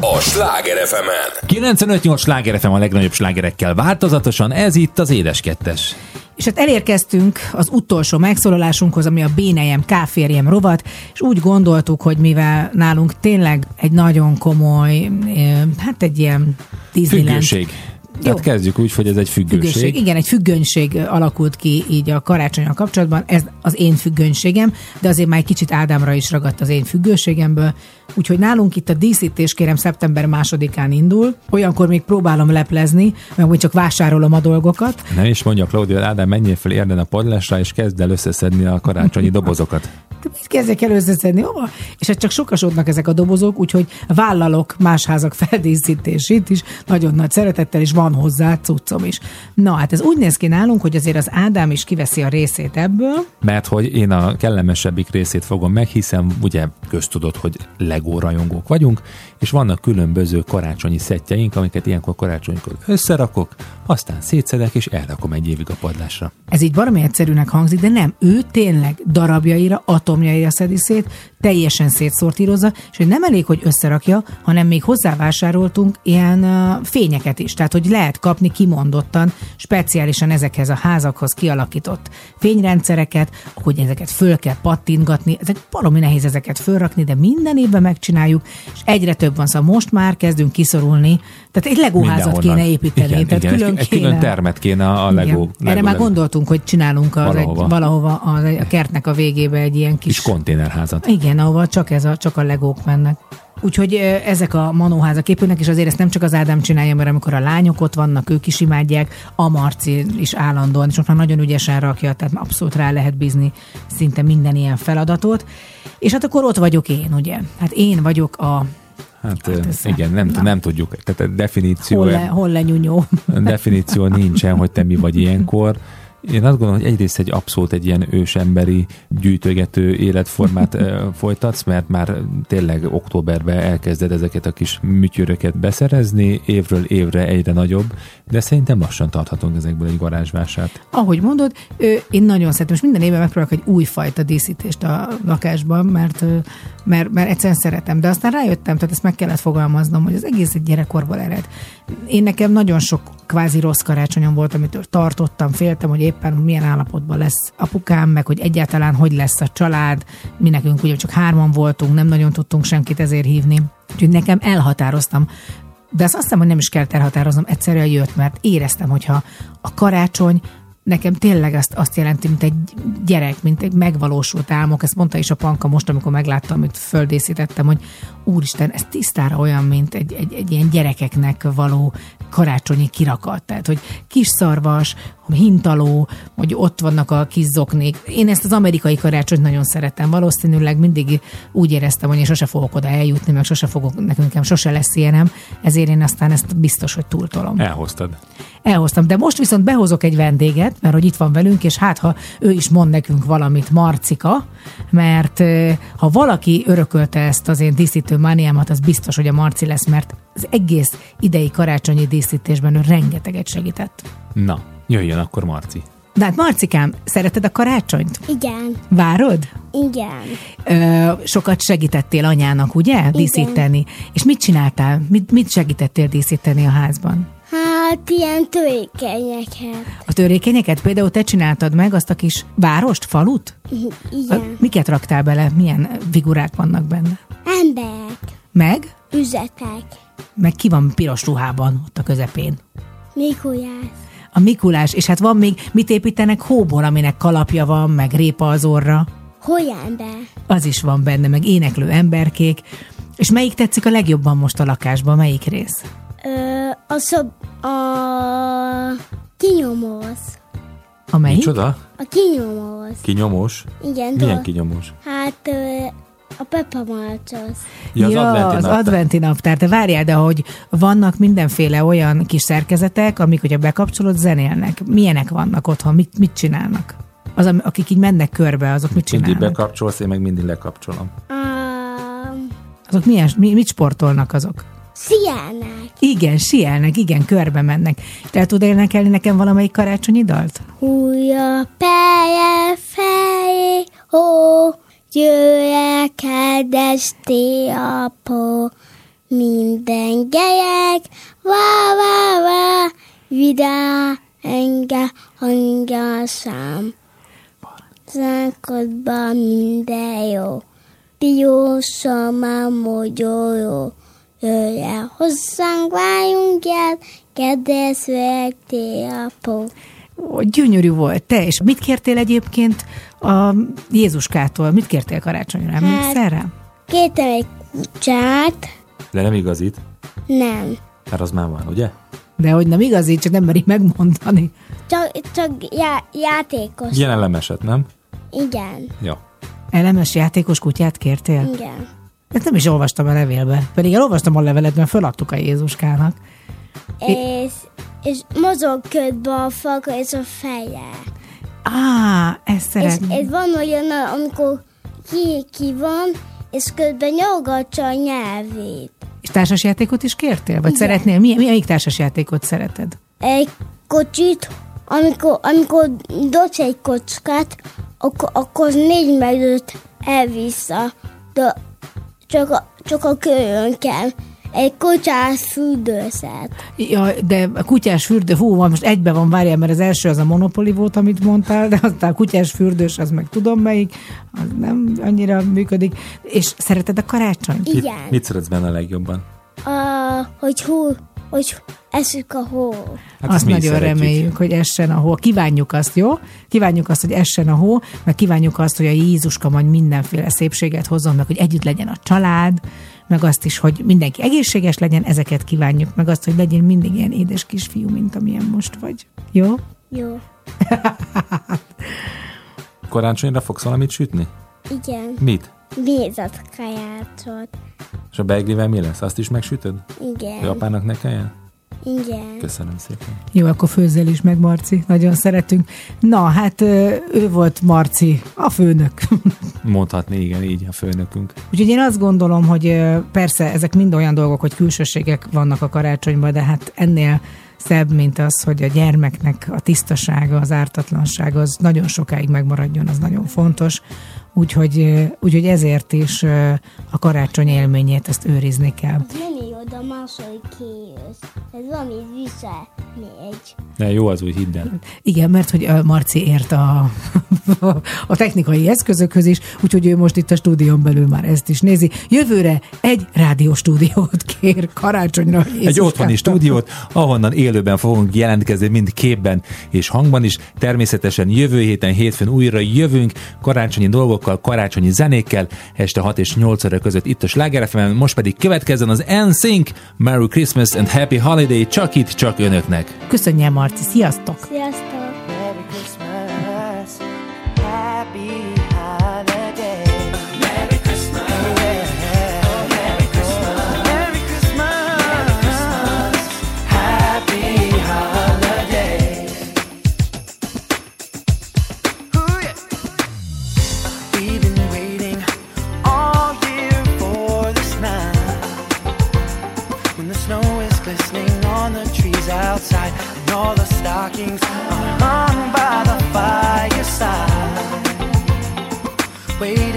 a Sláger fm 95-8 sláger FM a legnagyobb slágerekkel változatosan, ez itt az Édes Kettes. És hát elérkeztünk az utolsó megszólalásunkhoz, ami a Bénejem, Káférjem rovat, és úgy gondoltuk, hogy mivel nálunk tényleg egy nagyon komoly, eh, hát egy ilyen Disneyland Függőség. Tehát Jó. kezdjük úgy, hogy ez egy függőség. Függőség. Igen, egy függőség alakult ki így a karácsonyal kapcsolatban. Ez az én függőségem, de azért már egy kicsit Ádámra is ragadt az én függőségemből. Úgyhogy nálunk itt a díszítés kérem szeptember másodikán indul. Olyankor még próbálom leplezni, mert úgy csak vásárolom a dolgokat. Nem is mondja Klaudia, Ádám, menjél fel érden a padlásra, és kezd el összeszedni a karácsonyi dobozokat. Mit kezdek el összeszedni? Hova? És hát csak sokasodnak ezek a dobozok, úgyhogy vállalok más házak feldíszítését is, nagyon nagy szeretettel, és van hozzá cuccom is. Na hát ez úgy néz ki nálunk, hogy azért az Ádám is kiveszi a részét ebből, Mert hogy én a kellemesebbik részét fogom meg, hiszen ugye köztudott, hogy Lego rajongók vagyunk, és vannak különböző karácsonyi szettjeink, amiket ilyenkor karácsonykor összerakok, aztán szétszedek, és elrakom egy évig a padlásra. Ez így valami egyszerűnek hangzik, de nem. Ő tényleg darabjaira, Suomi ei ja se teljesen szétszortírozza, és hogy nem elég, hogy összerakja, hanem még hozzávásároltunk ilyen fényeket is. Tehát, hogy lehet kapni kimondottan, speciálisan ezekhez a házakhoz kialakított fényrendszereket, hogy ezeket föl kell pattintgatni. Ezek valami nehéz ezeket fölrakni, de minden évben megcsináljuk, és egyre több van, szóval most már kezdünk kiszorulni. Tehát egy legóházat kéne építeni. Igen, tehát igen, külön egy kéne. külön termet kéne a. Igen. Erre Lego már gondoltunk, hogy csinálunk az Valahova. Egy, valahova a kertnek a végébe egy ilyen kis... kis konténerházat. Igen, ahova csak, ez a, csak a legók mennek. Úgyhogy ezek a manóházak épülnek, és azért ezt nem csak az Ádám csinálja, mert amikor a lányok ott vannak, ők is imádják, a Marci is állandóan, és most már nagyon ügyesen rakja, tehát abszolút rá lehet bízni szinte minden ilyen feladatot. És hát akkor ott vagyok én, ugye? Hát én vagyok a Hát, Hát ez- igen, nem, na. nem tudjuk. Tehát a definíció, hol, le, hol lenyúnyó. definíció nincsen, hogy te mi vagy ilyenkor. Én azt gondolom, hogy egyrészt egy abszolút egy ilyen ősemberi gyűjtögető életformát folytatsz, mert már tényleg októberben elkezded ezeket a kis műtyöröket beszerezni, évről évre egyre nagyobb, de szerintem lassan tarthatunk ezekből egy garázsvását. Ahogy mondod, én nagyon szeretem, és minden évben megpróbálok egy újfajta díszítést a lakásban, mert, mert, mert egyszerűen szeretem. De aztán rájöttem, tehát ezt meg kellett fogalmaznom, hogy az egész egy gyerekkorból ered. Én nekem nagyon sok kvázi rossz karácsonyom volt, amitől tartottam, féltem, hogy éppen milyen állapotban lesz apukám, meg hogy egyáltalán hogy lesz a család. Mi nekünk ugye csak hárman voltunk, nem nagyon tudtunk senkit ezért hívni. Úgyhogy nekem elhatároztam, de azt azt hiszem, hogy nem is kell elhatároznom, egyszerűen jött, mert éreztem, hogyha a karácsony nekem tényleg azt, azt jelenti, mint egy gyerek, mint egy megvalósult álmok. Ezt mondta is a Panka most, amikor megláttam, amit földészítettem, hogy úristen, ez tisztára olyan, mint egy, egy, egy ilyen gyerekeknek való karácsonyi kirakat. Tehát, hogy kis szarvas, hintaló, hogy ott vannak a kis zoknék. Én ezt az amerikai karácsonyt nagyon szeretem. Valószínűleg mindig úgy éreztem, hogy én sose fogok oda eljutni, meg sose fogok, nekünk sose lesz ilyenem, ezért én aztán ezt biztos, hogy túltolom. Elhoztad. Elhoztam, de most viszont behozok egy vendéget, mert hogy itt van velünk, és hát ha ő is mond nekünk valamit, Marcika, mert ha valaki örökölte ezt az én díszítő mániámat, az biztos, hogy a Marci lesz, mert az egész idei karácsonyi díszítésben ő rengeteget segített. Na, jöjjön akkor Marci. De hát Marcikám, szereted a karácsonyt? Igen, Várod? igen. Ö, sokat segítettél anyának, ugye? Díszíteni. És mit csináltál? Mit, mit segítettél díszíteni a házban? Hát ilyen törékenyeket. A törékenyeket például te csináltad meg azt a kis várost, falut? A, Igen. miket raktál bele? Milyen figurák vannak benne? Emberek, Meg? üzetek, Meg ki van piros ruhában ott a közepén? Mikulás, A Mikulás, és hát van még, mit építenek hóból, aminek kalapja van, meg répa az orra. Holyember, Az is van benne, meg éneklő emberkék. És melyik tetszik a legjobban most a lakásban? Melyik rész? ö, a szob... a kinyomóz. A melyik? Micsoda? A kinyomóz. Kinyomós? Igen, Milyen tudod? kinyomós? Hát ö, a Peppa Malcsosz. Ja, az ja, adventi az naptár. adventi naptár. De várjál, de hogy vannak mindenféle olyan kis szerkezetek, amik, hogyha bekapcsolod, zenélnek. Milyenek vannak otthon? Mit, mit csinálnak? Az, akik így mennek körbe, azok mit Mindig csinálnak? bekapcsolsz, én meg mindig lekapcsolom. Um, Azok milyen, mi, mit sportolnak azok? Sziának. Igen, sielnek, igen, körbe mennek. Te el tud énekelni nekem valamelyik karácsonyi dalt? Húja peje fejé, ó, jöjjel kedvesti apó. Minden gelyek, vá, vá, vá, vidá, enge, hangyasám. Zánkodban minden jó, piósa már mogyoló. Jöjj el hozzánk, váljunk el, kedves apó. Gyönyörű volt. Te, és mit kértél egyébként a Jézuskától? Mit kértél karácsonyra? Emlékszel rá? Kértem egy kutyát, De nem igazít, nem. mert az már van, ugye? De hogy nem igazít, csak nem meri megmondani. Csak, csak já, játékos. Ilyen elemeset, nem? Igen, Ja. Elemes játékos kutyát kértél? igen. Ezt nem is olvastam a levélbe. Pedig elolvastam a levelet, mert feladtuk a Jézuskának. És, és mozog ködbe a falka és a feje. Á, ezt És, szeretném. és van olyan, amikor ki, ki van, és közben nyolgatja a nyelvét. És társasjátékot is kértél? Vagy szeretnél? Milyen, milyen társasjátékot szereted? Egy kocsit, amikor, amikor dobsz egy kockát, akkor, akkor négy meg öt elvissza, de csak a, csak a kölyön kell. Egy kocsás fürdőszet. Ja, de a kutyás fürdő, hú, van, most egybe van, várjál, mert az első az a Monopoly volt, amit mondtál, de aztán a kutyás fürdős, az meg tudom melyik, az nem annyira működik. És szereted a karácsonyt? Mit, Igen. mit szeretsz benne a legjobban? A, hogy hú, hogy esik a hó. Hát azt nagyon szeretjük. reméljük, hogy essen a hó. Kívánjuk azt, jó? Kívánjuk azt, hogy essen a hó, meg kívánjuk azt, hogy a Jézuska majd mindenféle szépséget hozzon, meg hogy együtt legyen a család, meg azt is, hogy mindenki egészséges legyen, ezeket kívánjuk, meg azt, hogy legyen mindig ilyen édes kisfiú, mint amilyen most vagy. Jó? Jó. Karácsonyra fogsz valamit sütni? Igen. Mit? Mézat kajácsot. És a beiglivel mi lesz? Azt is megsütöd? Igen. Hogy apának ne kelljen? Igen. Köszönöm szépen. Jó, akkor főzzel is meg, Marci. Nagyon szeretünk. Na, hát ő volt Marci, a főnök. Mondhatni, igen, így a főnökünk. Úgyhogy én azt gondolom, hogy persze ezek mind olyan dolgok, hogy külsőségek vannak a karácsonyban, de hát ennél szebb, mint az, hogy a gyermeknek a tisztasága, az ártatlanság, az nagyon sokáig megmaradjon, az nagyon fontos. Úgyhogy, úgyhogy ezért is a karácsony élményét ezt őrizni kell. Menj oda második kész. Ez valami visze még. De jó az úgy, hidd el. Igen, mert hogy ö, Marci ért a, a technikai eszközökhöz is, úgyhogy ő most itt a stúdión belül már ezt is nézi. Jövőre egy rádióstúdiót kér karácsonyra. Egy Jézuskám. otthoni stúdiót, ahonnan élőben fogunk jelentkezni, mind képben és hangban is. Természetesen jövő héten, hétfőn újra jövünk karácsonyi dolgokkal, karácsonyi zenékkel, este 6 és 8 óra között itt a Sláger FM-en. most pedig következzen az NSYNC, Merry Christmas and Happy Holiday, csak itt, csak önöknek. Köszönjem, Marci, sziasztok! Sziasztok! Stockings are hung by the fireside waiting